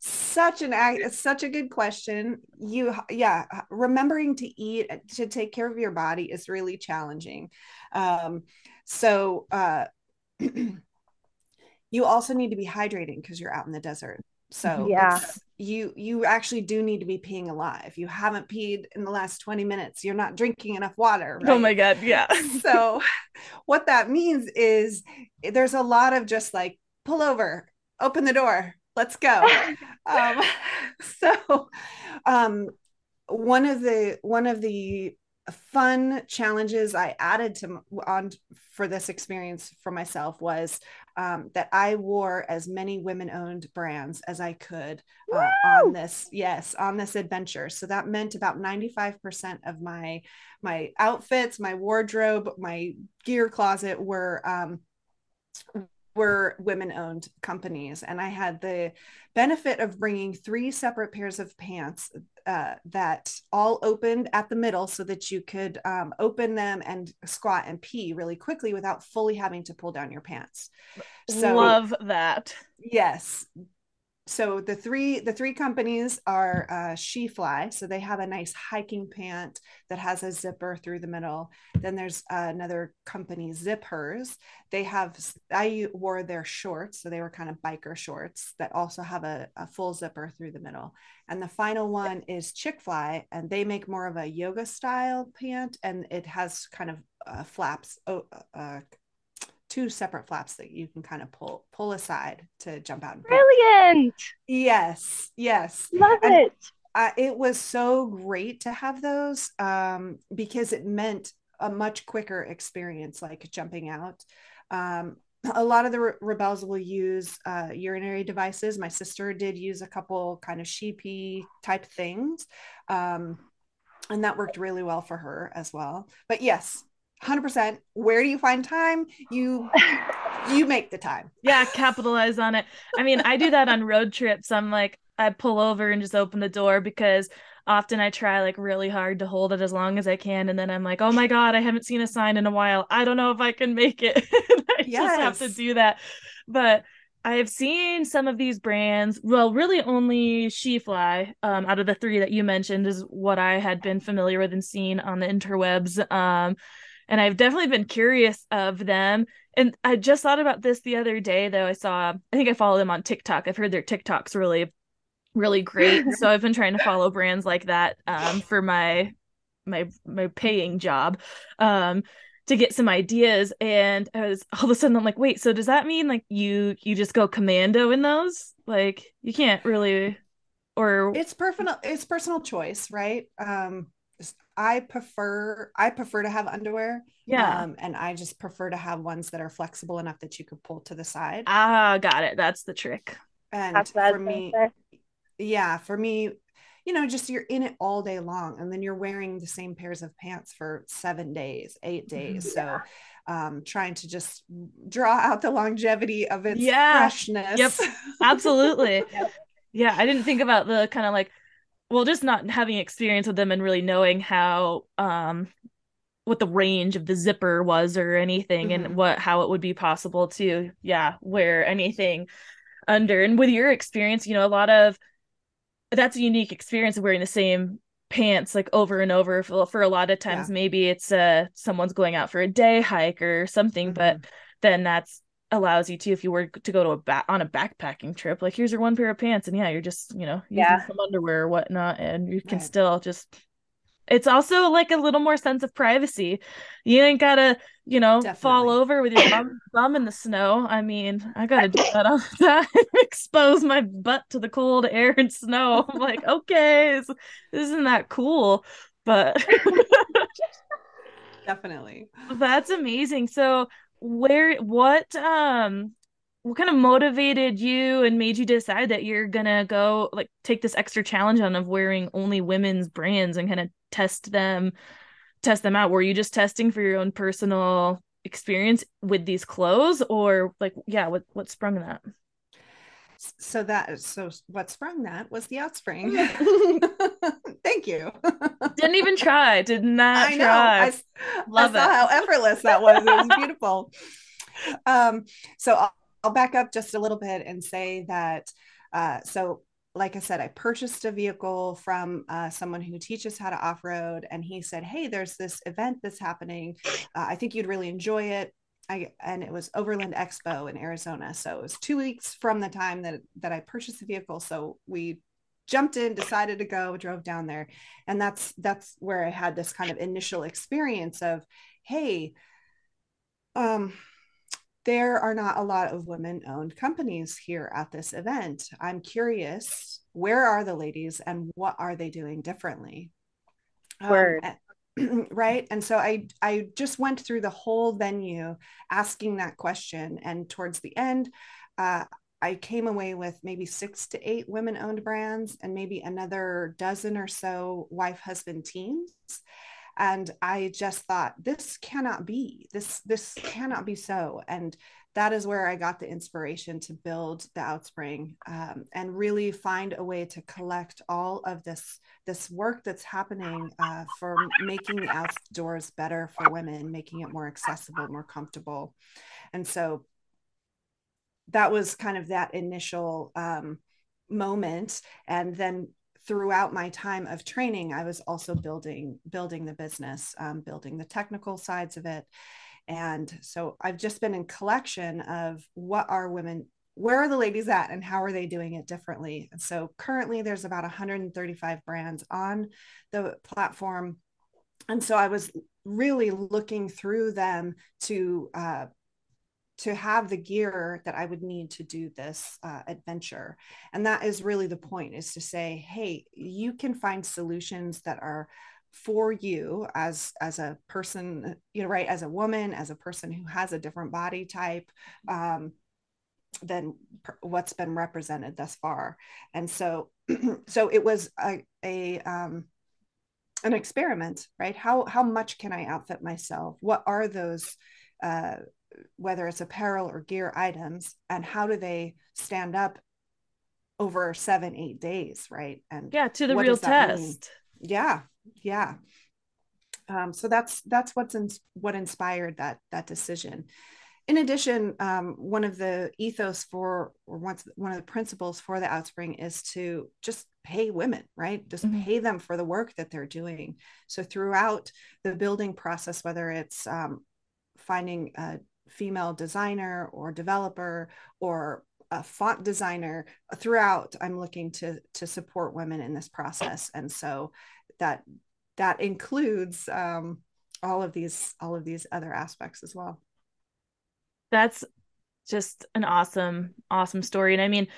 such an such a good question. You yeah remembering to eat to take care of your body is really challenging. Um, so uh, [CLEARS THROAT] you also need to be hydrating because you're out in the desert. So yeah. you you actually do need to be peeing alive. You haven't peed in the last 20 minutes. You're not drinking enough water right? oh my god yeah. [LAUGHS] So what that means is there's a lot of just like pull over open the door. Let's go. [LAUGHS] Um, [LAUGHS] so um, one of the one of the fun challenges I added to on for this experience for myself was um, that I wore as many women-owned brands as I could uh, on this yes on this adventure. So that meant about 95% of my my outfits, my wardrobe, my gear closet were um, were women owned companies. And I had the benefit of bringing three separate pairs of pants uh, that all opened at the middle so that you could um, open them and squat and pee really quickly without fully having to pull down your pants. So, love that. Yes, so the three the three companies are uh, SheFly, so they have a nice hiking pant that has a zipper through the middle. Then there's uh, another company, Zip Hers. They have I wore their shorts, so they were kind of biker shorts that also have a, a full zipper through the middle. And the final one is ChickFly, and they make more of a yoga style pant, and it has kind of uh, flaps, uh, two separate flaps that you can kind of pull pull aside to jump out. Brilliant. Yes, yes. Love and, it. It was so great to have those um, because it meant a much quicker experience, like jumping out. Um, a lot of the re- Rebelles will use uh, urinary devices. My sister did use a couple kind of sheepy type things. Um, and that worked really well for her as well. But yes, 100% where do you find time? You [LAUGHS] you make the time. Yeah capitalize on it. I mean i do that on road trips. I'm like i pull over and just open the door because often i try like really hard to hold it as long as i can. And then i'm like oh my god i haven't seen a sign in a while. I don't know if i can make it. [LAUGHS] I yes. just have to do that. But I've seen some of these brands. Well, really only SheFly um, out of the three that you mentioned is what I had been familiar with and seen on the interwebs. Um, and I've definitely been curious of them. And I just thought about this the other day, though. I saw, I think I follow them on TikTok. I've heard their TikToks really, really great. so I've been trying to follow brands like that um, for my my my paying job um, to get some ideas. And I was [LAUGHS] all of a sudden I'm like, wait, so does that mean like you you just go commando in those? Like you can't really or it's personal it's personal choice, right? Um I prefer I prefer to have underwear. Yeah. Um, and I just prefer to have ones that are flexible enough that you could pull to the side. Ah, got it. That's the trick. And for me, yeah, for me, you know, just you're in it all day long, and then you're wearing the same pairs of pants for seven days, eight days. Yeah. So um, trying to just draw out the longevity of its yeah. freshness. Yep. Absolutely. yep. [LAUGHS] Yeah. I didn't think about the kind of like well just not having experience with them and really knowing how um what the range of the zipper was or anything mm-hmm. and what how it would be possible to yeah wear anything under and with your experience you know a lot of that's a unique experience of wearing the same pants like over and over for, for a lot of times yeah. maybe it's uh someone's going out for a day hike or something mm-hmm. but then that's allows you to if you were to go to a back on a backpacking trip like here's your one pair of pants and yeah you're just you know using yeah. some underwear or whatnot and you can right. still just it's also like a little more sense of privacy you ain't gotta you know Definitely. fall over with your bum, [COUGHS] bum in the snow i mean i gotta do that all the time [LAUGHS] expose my butt to the cold air and snow i'm like okay this, isn't that cool but [LAUGHS] [LAUGHS] definitely that's amazing so where what um what kind of motivated you and made you decide that you're gonna go like take this extra challenge on of wearing only women's brands and kind of test them test them out? Were you just testing for your own personal experience with these clothes or like yeah what what sprung that so that so what sprung that was the outspring. [LAUGHS] [LAUGHS] Thank you. Didn't even try. Did not I know. try. I, love I it. how effortless that was. It was beautiful. [LAUGHS] Um so I'll, I'll back up just a little bit and say that uh so like I said, I purchased a vehicle from uh, someone who teaches how to off road, and he said, "Hey, there's this event that's happening. Uh, I think you'd really enjoy it." I and it was Overland Expo in Arizona, so it was two weeks from the time that that I purchased the vehicle. So we jumped in, decided to go, drove down there, and that's that's where I had this kind of initial experience of, "Hey." Um, there are not a lot of women owned companies here at this event. I'm curious, where are the ladies and what are they doing differently? Word. Um, [CLEARS THROAT] right? And so i i just went through the whole venue asking that question and towards the end uh, i came away with maybe six to eight women owned brands and maybe another dozen or so wife husband teams. And i just thought this cannot be this this cannot be so. And that is where i got the inspiration to build the outspring um, and really find a way to collect all of this this work that's happening uh, for making the outdoors better for women making it more accessible more comfortable. And so that was kind of that initial um, moment. And then throughout my time of training i was also building building the business um, building the technical sides of it and so i've just been in collection of what are women where are the ladies at and how are they doing it differently and so currently there's about 135 brands on the platform and so i was really looking through them to uh, to have the gear that I would need to do this uh, adventure. And that is really the point is to say, hey, you can find solutions that are for you as as a person you know right as a woman as a person who has a different body type um, than what's been represented thus far. And so [CLEARS THROAT] so it was a, a um, an experiment right? How how much can i outfit myself? What are those uh, whether it's apparel or gear items and how do they stand up over seven eight days right? And yeah to the real test? Yeah yeah. Um, so that's that's what's in, what inspired that that decision. In addition um, one of the ethos for or one, one of the principles for the outspring is to just pay women right? Just mm-hmm. pay them for the work that they're doing. So throughout the building process whether it's um, finding a female designer or developer or a font designer throughout i'm looking to to support women in this process. And so that that includes um, all of these all of these other aspects as well. That's just an awesome awesome story. And i mean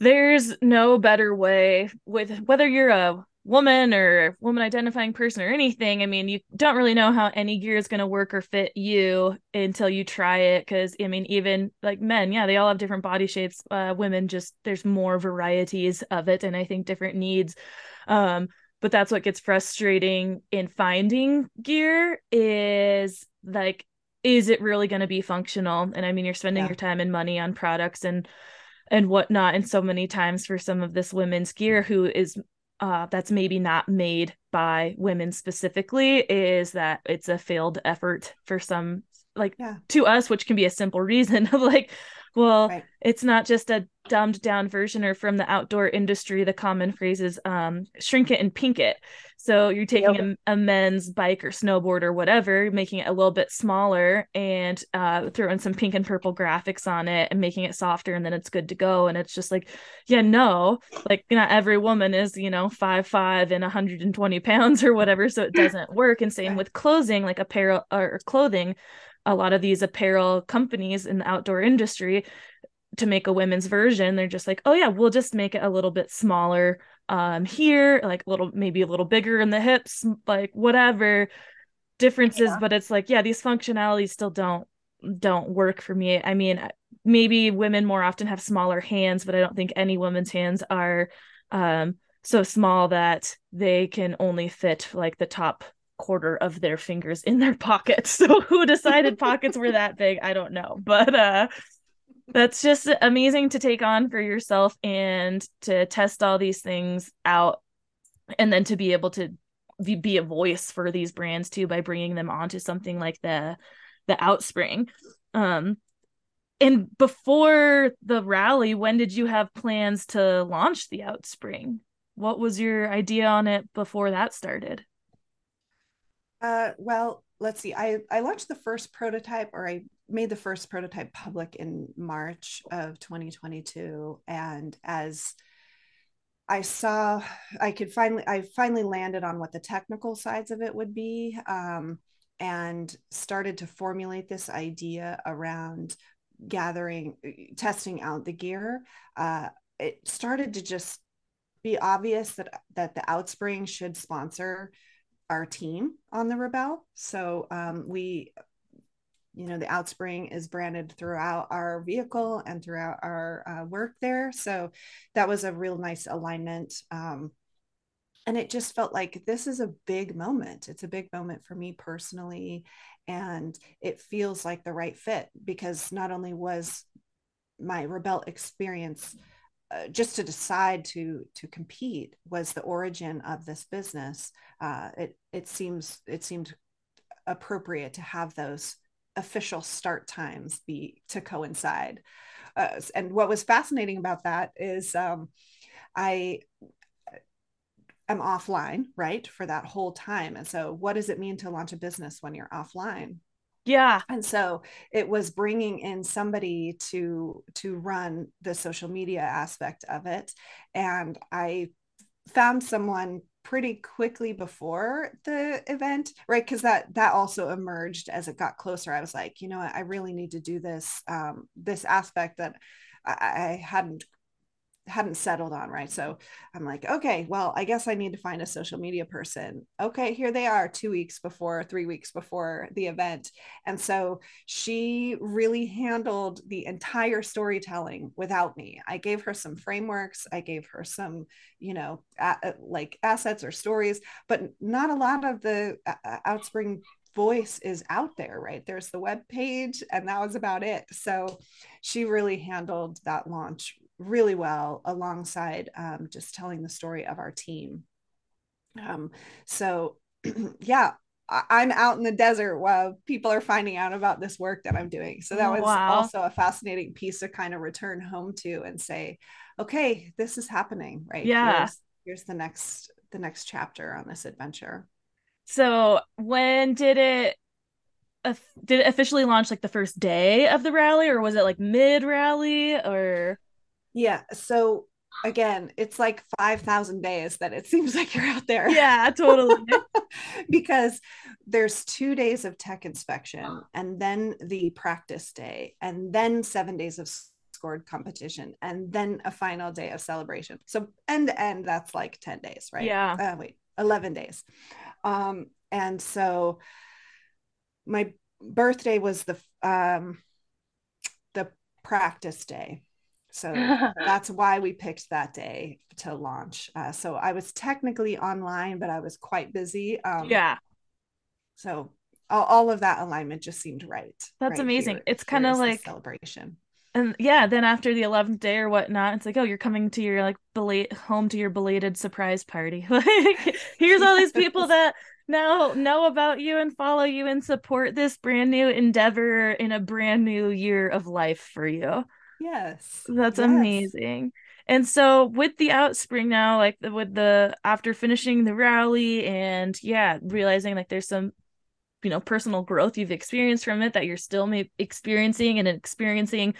there's no better way with whether you're a woman or woman identifying person or anything i mean you don't really know how any gear is going to work or fit you until you try it because i mean even like men yeah they all have different body shapes uh, women just there's more varieties of it and i think different needs um but that's what gets frustrating in finding gear is like is it really going to be functional and i mean you're spending yeah. your time and money on products and and whatnot and so many times for some of this women's gear who is uh, that's maybe not made by women specifically is that it's a failed effort for some like yeah. to us which can be a simple reason of like well right. it's not just a dumbed down version or from the outdoor industry the common phrase is um, shrink it and pink it. So you're taking yep. a, a, men's bike or snowboard or whatever making it a little bit smaller and uh, throwing some pink and purple graphics on it and making it softer and then it's good to go. And it's just like yeah no like not every woman is you know five five and 120 pounds or whatever so it [LAUGHS] doesn't work. And same with clothing like apparel or clothing a lot of these apparel companies in the outdoor industry to make a women's version they're just like oh yeah we'll just make it a little bit smaller um here like a little maybe a little bigger in the hips like whatever differences yeah. but it's like yeah these functionalities still don't don't work for me i mean maybe women more often have smaller hands but i don't think any woman's hands are um so small that they can only fit like the top quarter of their fingers in their pockets. [LAUGHS] So who decided pockets were that big? I don't know. But uh that's just amazing to take on for yourself and to test all these things out and then to be able to be a voice for these brands too by bringing them onto something like the the outspring um and before the rally, when did you have plans to launch the Outspring? What was your idea on it before that started? Uh, well, let's see. I I launched the first prototype, or I made the first prototype public in March of 2022, and as I saw I could finally I finally landed on what the technical sides of it would be um, and started to formulate this idea around gathering testing out the gear uh, it started to just be obvious that that the outspring should sponsor our team on the Rebelle. so um, we you know the outspring is branded throughout our vehicle and throughout our uh, work there so that was a real nice alignment um, and it just felt like this is a big moment it's a big moment for me personally and it feels like the right fit because not only was my Rebelle experience uh, just to decide to to compete was the origin of this business uh, it it seems it seemed appropriate to have those official start times be to coincide. Uh, and what was fascinating about that is um, I am offline, right, for that whole time. And so, what does it mean to launch a business when you're offline? Yeah. And so it was bringing in somebody to to run the social media aspect of it, and I found someone pretty quickly before the event right? Because that that also emerged as it got closer. I was like you know i really need to do this um, this aspect that I, I hadn't hadn't settled on right? So i'm like okay well i guess i need to find a social media person. Okay here they are two weeks before three weeks before the event. And so she really handled the entire storytelling without me. I gave her some frameworks i gave her some you know a, like assets or stories but not a lot of the uh, outspring voice is out there right? There's the web page and that was about it. So she really handled that launch really well alongside um, just telling the story of our team. Um, so, [CLEARS THROAT] yeah, I- am out in the desert while people are finding out about this work that I'm doing. So that was wow. also a fascinating piece to kind of return home to and say, okay, this is happening, right? Yeah. Here's, here's the next the next chapter on this adventure. So when did it did it officially launch like the first day of the rally or was it like mid rally or yeah. So again, it's like 5,000 days that it [LAUGHS] seems like you're out there. Yeah, totally. [LAUGHS] because there's two days of tech inspection and then the practice day and then seven days of scored competition and then a final day of celebration. So end to end, that's like 10 days, right? Yeah. Uh, wait, 11 days. Um, and so my birthday was the um the practice day so [LAUGHS] that's why we picked that day to launch. Uh, so I was technically online, but I was quite busy. Um, yeah. So all, all, of that alignment just seemed right. That's right amazing. Here, it's kind of like celebration. And yeah, then after the eleventh day or whatnot, it's like, oh, you're coming to your like belated home to your belated surprise party. [LAUGHS] like, here's all these people [LAUGHS] that now know about you and follow you and support this brand new endeavor in a brand new year of life for you. Yes. That's yes. amazing. And so with the outspring now, like with the after finishing the rally and yeah, realizing like there's some you know personal growth you've experienced from it that you're still may- experiencing and experiencing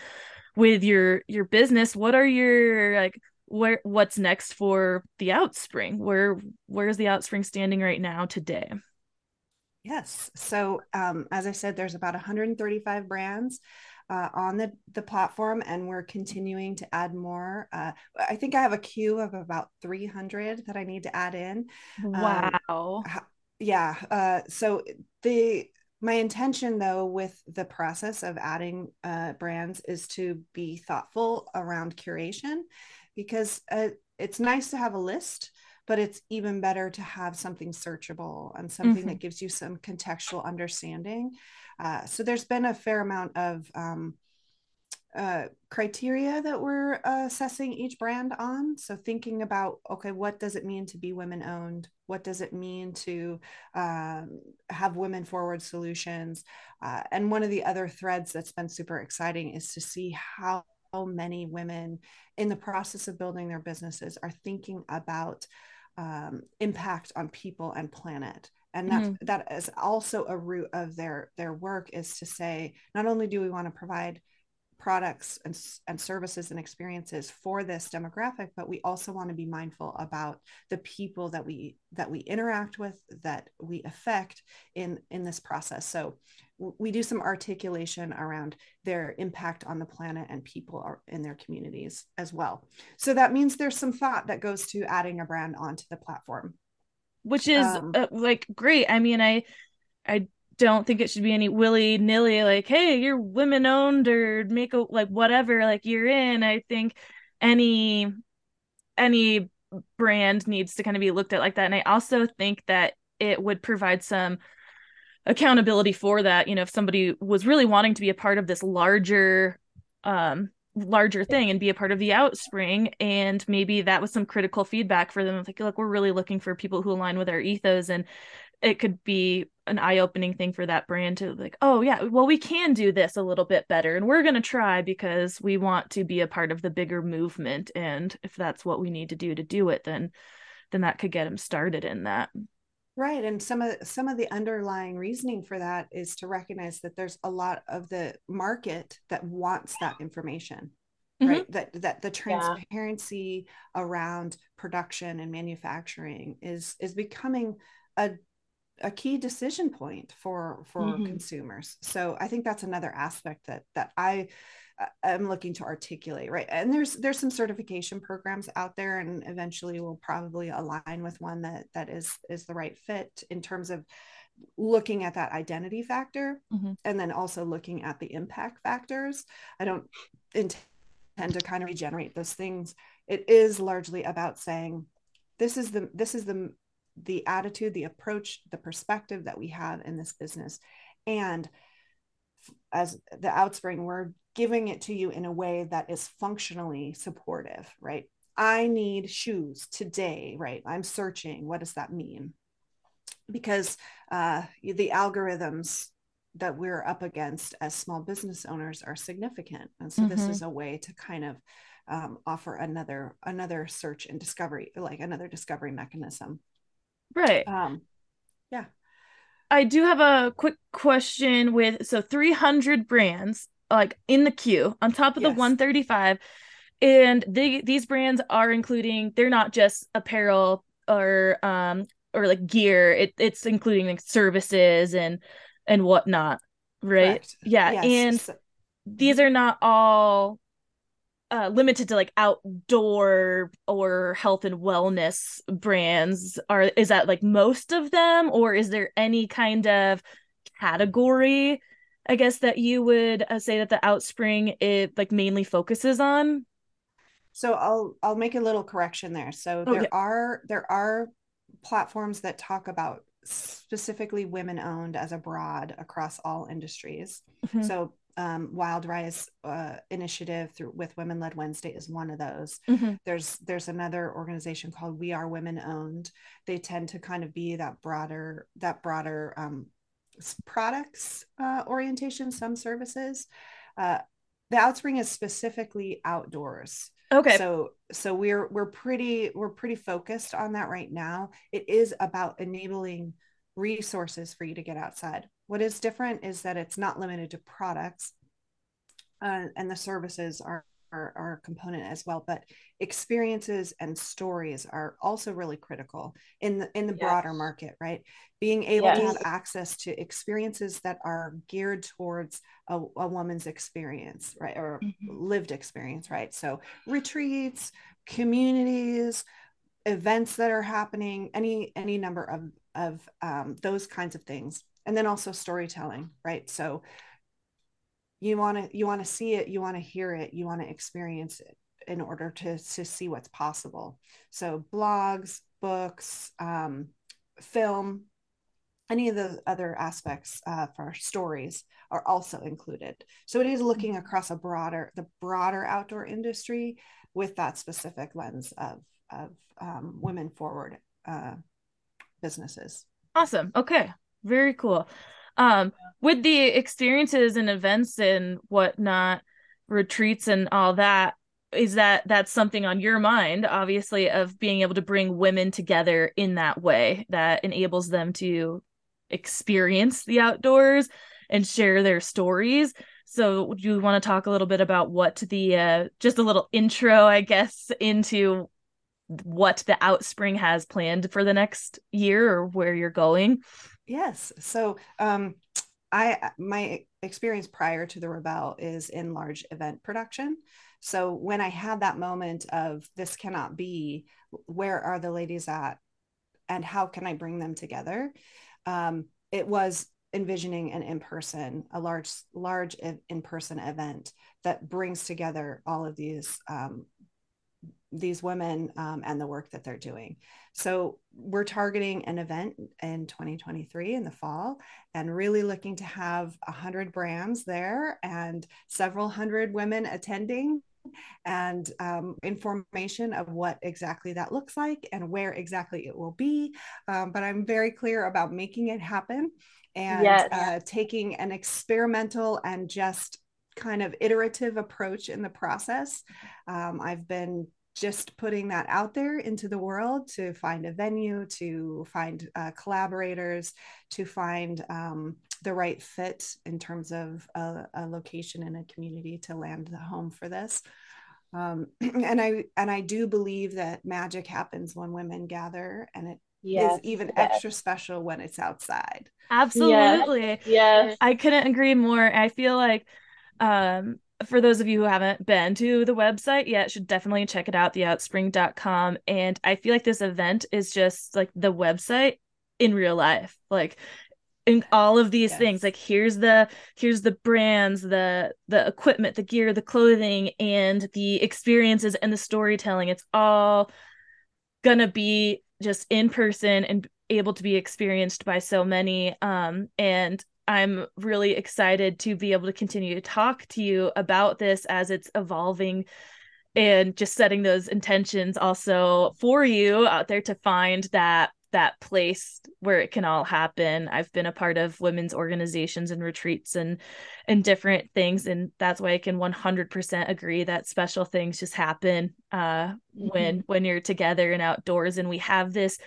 with your your business what are your like where what's next for the outspring where where's the outspring standing right now today yes so um, as i said there's about 135 brands uh, on the, the platform and we're continuing to add more. Uh, I think I have a queue of about 300 that I need to add in. Wow. Um, yeah. Uh, so the, my intention though with the process of adding uh, brands is to be thoughtful around curation because uh, it's nice to have a list but it's even better to have something searchable and something mm-hmm. that gives you some contextual understanding uh, so there's been a fair amount of um, uh, criteria that we're uh, assessing each brand on. So thinking about okay, what does it mean to be women owned? What does it mean to um, have women forward solutions? Uh, and one of the other threads that's been super exciting is to see how many women in the process of building their businesses are thinking about um, impact on people and planet and that mm-hmm. that is also a root of their their work is to say not only do we want to provide products and, and services and experiences for this demographic but we also want to be mindful about the people that we that we interact with that we affect in in this process. So we do some articulation around their impact on the planet and people in their communities as well. So that means there's some thought that goes to adding a brand onto the platform which is um, uh, like great. I mean i i don't think it should be any willy nilly like hey you're women owned or make a like whatever like you're in. I think any any brand needs to kind of be looked at like that. And i also think that it would provide some accountability for that you know if somebody was really wanting to be a part of this larger um larger thing and be a part of the outspring. And maybe that was some critical feedback for them like look we're really looking for people who align with our ethos. And it could be an eye-opening thing for that brand to like oh yeah well we can do this a little bit better and we're going to try because we want to be a part of the bigger movement. And if that's what we need to do to do it then then that could get them started in that right and some of some of the underlying reasoning for that is to recognize that there's a lot of the market that wants that information mm-hmm. right that that the transparency yeah. around production and manufacturing is is becoming a a key decision point for for mm-hmm. consumers so i think that's another aspect that that i am looking to articulate right and there's there's some certification programs out there and eventually we'll probably align with one that that is is the right fit in terms of looking at that identity factor mm-hmm. and then also looking at the impact factors i don't intend to kind of regenerate those things it is largely about saying this is the this is the the attitude, the approach, the perspective that we have in this business. And as the Outspring, we're giving it to you in a way that is functionally supportive, right? I need shoes today, right? I'm searching. What does that mean? Because uh, the algorithms that we're up against as small business owners are significant, and so mm-hmm. this is a way to kind of um, offer another another search and discovery, like another discovery mechanism. Right. Um, yeah. I do have a quick question with so 300 brands like in the queue on top of yes. the 135 and they these brands are including they're not just apparel or um or like gear it, it's including like services and and whatnot right Correct. yeah yes. and so- these are not all uh, limited to like outdoor or health and wellness brands are is that like most of them or is there any kind of category i guess that you would uh, say that the outspring it like mainly focuses on so i'll i'll make a little correction there so there are there are platforms that talk about specifically women owned as a broad across all industries mm-hmm. so um, Wild Rise uh, initiative through with Women Led Wednesday is one of those. Mm-hmm. There's there's another organization called We Are Women Owned. They tend to kind of be that broader that broader um, products uh, orientation. Some services. Uh, the Outspring is specifically outdoors. Okay. So so we're we're pretty we're pretty focused on that right now. It is about enabling resources for you to get outside. What is different is that it's not limited to products, uh, and the services are, are, are a component as well. But experiences and stories are also really critical in the in the yes. broader market, right? Being able yes. to have access to experiences that are geared towards a, a woman's experience, right, or mm-hmm. lived experience, right? So retreats, communities, events that are happening any any number of of um, those kinds of things and then also storytelling right so you want to you want to see it you want to hear it you want to experience it in order to to see what's possible so blogs books um, film any of the other aspects uh, for stories are also included. So it is looking mm-hmm. across a broader, the broader outdoor industry with that specific lens of, of um, women forward uh, businesses. Awesome. Okay. Very cool. Um, with the experiences and events and whatnot, retreats and all that, is that that's something on your mind obviously of being able to bring women together in that way that enables them to experience the outdoors and share their stories? So do you want to talk a little bit about what the uh, just a little intro i guess into what the outspring has planned for the next year or where you're going yes so um i my experience prior to the Rebelle is in large event production so when I had that moment of this cannot be, where are the ladies at? And how can I bring them together? Um, it was envisioning an in-person, a large, large in-person event that brings together all of these um, these women um, and the work that they're doing. So we're targeting an event in 2023 in the fall and really looking to have a hundred brands there and several hundred women attending and um, information of what exactly that looks like and where exactly it will be. Um, but I'm very clear about making it happen and yes. uh, taking an experimental and just kind of iterative approach in the process. Um, I've been just putting that out there into the world to find a venue, to find uh, collaborators, to find um, the right fit in terms of a, a, location in a community to land the home for this. Um, [CLEARS THROAT] and I and I do believe that magic happens when women gather, and it yes, is even yes. extra special when it's outside. Absolutely, yes. yes. I couldn't agree more. I feel like um for those of you who haven't been to the website yet, should definitely check it out, theoutspring.com. And I feel like this event is just like the website in real life. Like in all of these yes. things like here's the here's the brands the the equipment the gear the clothing and the experiences and the storytelling it's all gonna be just in person and able to be experienced by so many um and i'm really excited to be able to continue to talk to you about this as it's evolving and just setting those intentions also for you out there to find that that place where it can all happen. I've been a part of women's organizations and retreats and and different things and that's why I can 100% agree that special things just happen uh mm-hmm. when when you're together and outdoors and we have this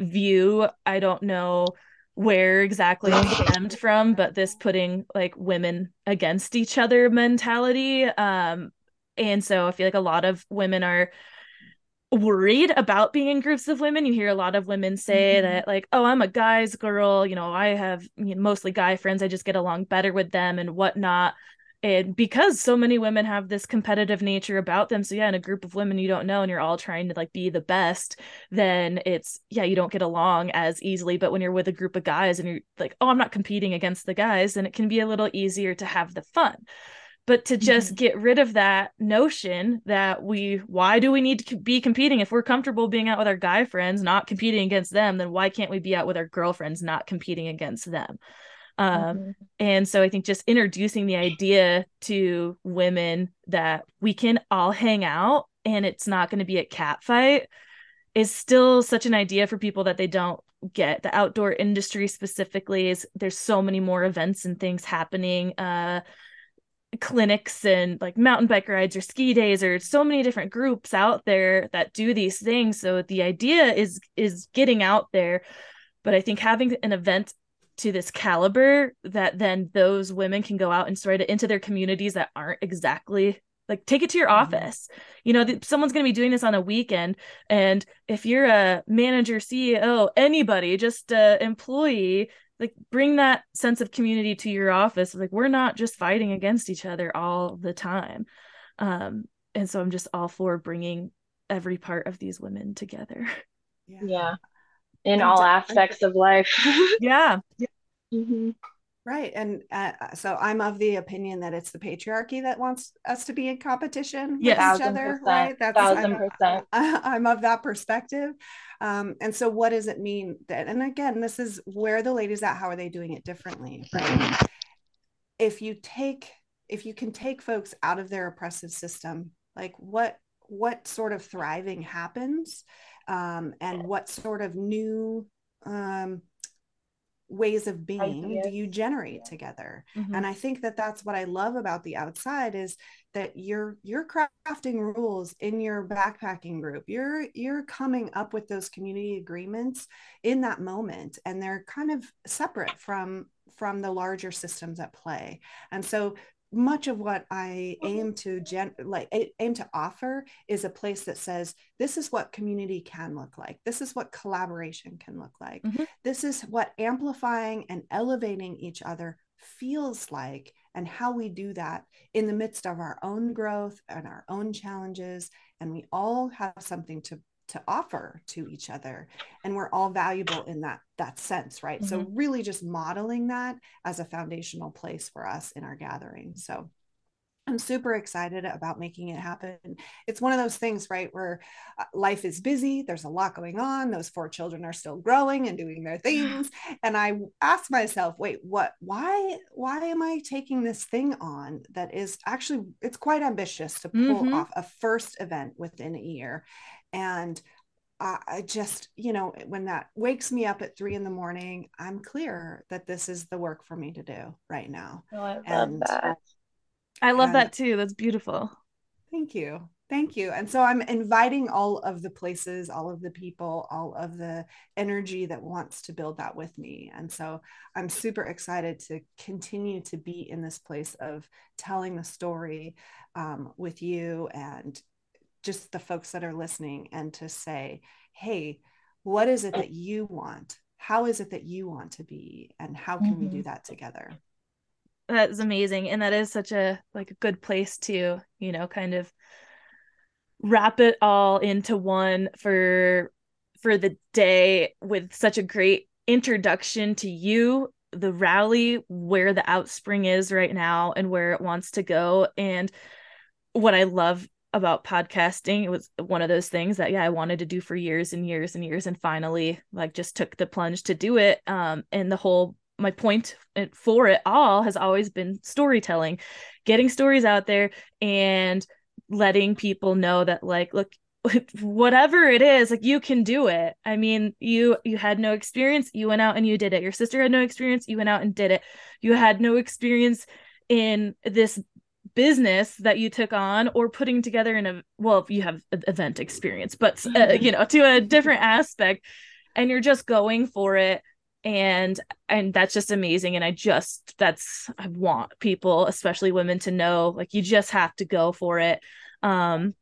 view. I don't know where exactly it stemmed from, but this putting like women against each other mentality um and so I feel like a lot of women are worried about being in groups of women. You hear a lot of women say mm-hmm. that, like, oh, I'm a guy's girl. You know, I have you know, mostly guy friends. I just get along better with them and whatnot. And because so many women have this competitive nature about them, so yeah, in a group of women you don't know and you're all trying to like be the best, then it's yeah, you don't get along as easily. But when you're with a group of guys and you're like, oh, I'm not competing against the guys, then it can be a little easier to have the fun but to just mm-hmm. get rid of that notion that we why do we need to be competing if we're comfortable being out with our guy friends not competing against them then why can't we be out with our girlfriends not competing against them um, mm-hmm. and so i think just introducing the idea to women that we can all hang out and it's not going to be a cat fight is still such an idea for people that they don't get. The outdoor industry specifically is there's so many more events and things happening uh clinics and like mountain bike rides or ski days or so many different groups out there that do these things. So the idea is is getting out there. But i think having an event to this caliber that then those women can go out and spread it into their communities that aren't exactly like take it to your mm-hmm. office. You know th- someone's going to be doing this on a weekend and if you're a manager ceo anybody just a employee like bring that sense of community to your office. Like we're not just fighting against each other all the time. Um and so i'm just all for bringing every part of these women together. Yeah, yeah. In all aspects of life [LAUGHS] yeah mm-hmm. Right. And uh, so I'm of the opinion that it's the patriarchy that wants us to be in competition yes. with each other. Percent. Right. That's thousand I'm, percent. [LAUGHS] I'm of that perspective. Um, and so what does it mean that, and again, this is where the ladies at, how are they doing it differently? Right. If you take, if you can take folks out of their oppressive system, like what, what sort of thriving happens um, and what sort of new, um, ways of being Ideas. do you generate together? Mm-hmm. and i think that that's what i love about the outside is that you're you're crafting rules in your backpacking group. You're you're coming up with those community agreements in that moment and they're kind of separate from from the larger systems at play. And so much of what I aim to gen like aim to offer is a place that says this is what community can look like. This is what collaboration can look like. Mm-hmm. This is what amplifying and elevating each other feels like and how we do that in the midst of our own growth and our own challenges and we all have something to to offer to each other and we're all valuable in that that sense right mm-hmm. so really just modeling that as a foundational place for us in our gathering so I'm super excited about making it happen. It's one of those things, right, where uh, life is busy, there's a lot going on, those four children are still growing and doing their [LAUGHS] things, and I asked myself, wait, what why why am I taking this thing on that is actually it's quite ambitious to pull mm-hmm. off a first event within a year and I just, you know, when that wakes me up at three in the morning, I'm clear that this is the work for me to do right now. Oh, I love and, that. I love that too. That's beautiful. Thank you. Thank you. And so I'm inviting all of the places, all of the people, all of the energy that wants to build that with me. And so I'm super excited to continue to be in this place of telling the story um, with you and just the folks that are listening and to say, hey, what is it that you want? How is it that you want to be? And how can mm-hmm. we do mm-hmm. that together? That's amazing. And that is such a like a good place to, you know, kind of wrap it all into one for for the day with such a great introduction to you the rally where the outspring is right now and where it wants to go and what i love about podcasting. It was one of those things that yeah i wanted to do for years and years and years and finally like just took the plunge to do it. Um and the whole my point for it all has always been storytelling getting stories out there and letting people know that like look [LAUGHS] whatever it is like you can do it. I mean you you had no experience you went out and you did it. Your sister had no experience you went out and did it. You had no experience in this business that you took on or putting together in a well you have event experience but uh, mm-hmm. you know to a different aspect and you're just going for it and and that's just amazing and i just that's i want people especially women to know like you just have to go for it um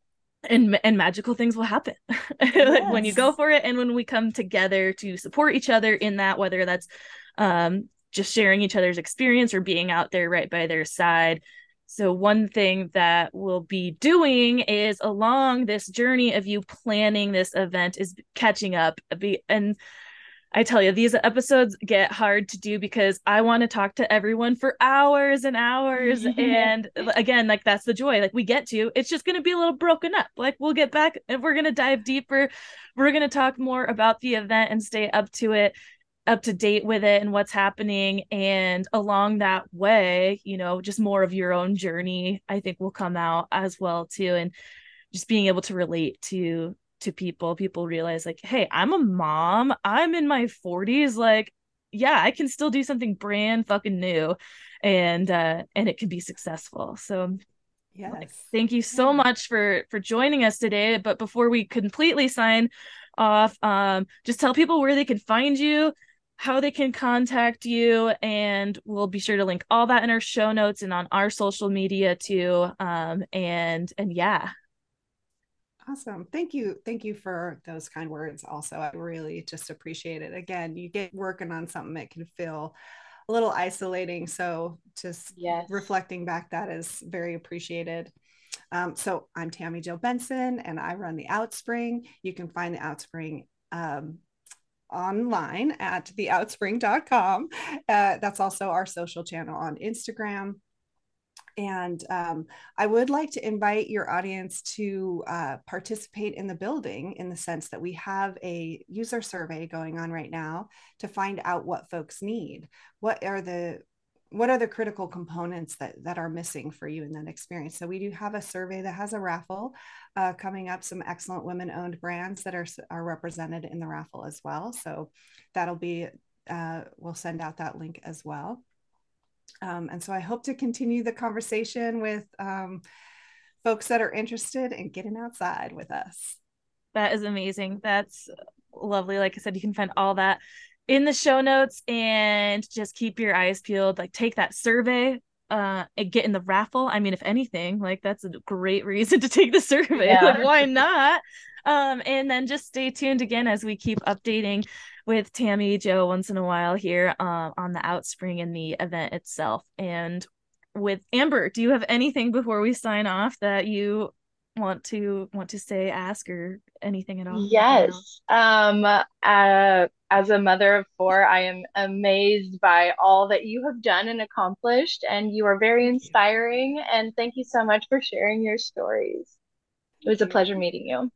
and and magical things will happen [LAUGHS] yes. when you go for it and when we come together to support each other in that whether that's um just sharing each other's experience or being out there right by their side so, one thing that we'll be doing is along this journey of you planning this event is catching up. And I tell you, these episodes get hard to do because I want to talk to everyone for hours and hours. [LAUGHS] and again, like that's the joy. Like we get to, it's just going to be a little broken up. Like we'll get back and we're going to dive deeper. We're going to talk more about the event and stay up to it up to date with it and what's happening. And along that way you know just more of your own journey i think will come out as well too. And just being able to relate to to people people realize like hey i'm a mom. I'm in my 40s like yeah i can still do something brand fucking new. And uh and it can be successful. So yes. like, thank you so much for for joining us today. But before we completely sign off um just tell people where they can find you how they can contact you and we'll be sure to link all that in our show notes and on our social media too um and and yeah. Awesome. Thank you thank you for those kind words also. I really just appreciate it. Again you get working on something that can feel a little isolating so just yes. reflecting back that is very appreciated. Um, so i'm Tami Jo Benson and i run the outspring. You can find the outspring um, online at theoutspring.com. Uh, that's also our social channel on Instagram. And um, I would like to invite your audience to uh, participate in the building in the sense that we have a user survey going on right now to find out what folks need. What are the what are the critical components that that are missing for you in that experience? So we do have a survey that has a raffle uh, coming up some excellent women owned brands that are are represented in the raffle as well. So that'll be uh, we'll send out that link as well. Um, and so i hope to continue the conversation with um, folks that are interested in getting outside with us. That is amazing. That's lovely. Like i said you can find all that in the show notes and just keep your eyes peeled. Like take that survey uh and get in the raffle. I mean, if anything, like that's a great reason to take the survey. Yeah. Like, [LAUGHS] why not? Um, and then just stay tuned again as we keep updating with Tami Jo once in a while here uh, on the Outspring and the event itself. And with Amber, do you have anything before we sign off that you want to want to say, ask, or anything at all? Yes. Um. Uh as a mother of four, I am amazed by all that you have done and accomplished, and you are very inspiring. And thank you so much for sharing your stories. It was a pleasure meeting you.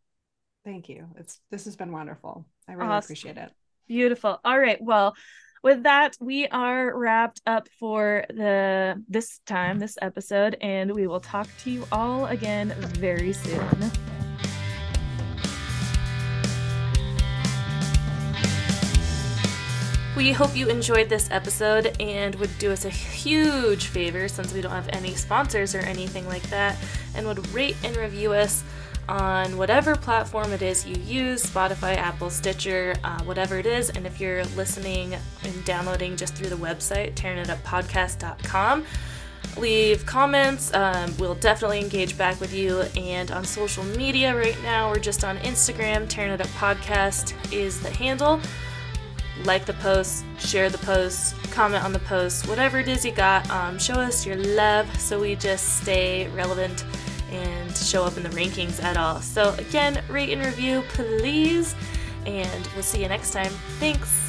Thank you. It's this has been wonderful. I really awesome. appreciate it. Beautiful. All right. Well, with that, we are wrapped up for the this time, this episode, and we will talk to you all again very soon. We hope you enjoyed this episode and would do us a huge favor since we don't have any sponsors or anything like that, and would rate and review us on whatever platform it is you use Spotify, Apple, Stitcher, uh, whatever it is. And if you're listening and downloading just through the website, tarinituppodcast.com, leave comments. Um, we'll definitely engage back with you. And on social media right now, we're just on Instagram. Tarin It Up Podcast is the handle like the post, share the post, comment on the post, whatever it is you got. Um, show us your love so we just stay relevant and show up in the rankings at all. So, again, rate and review, please. And we'll see you next time. Thanks.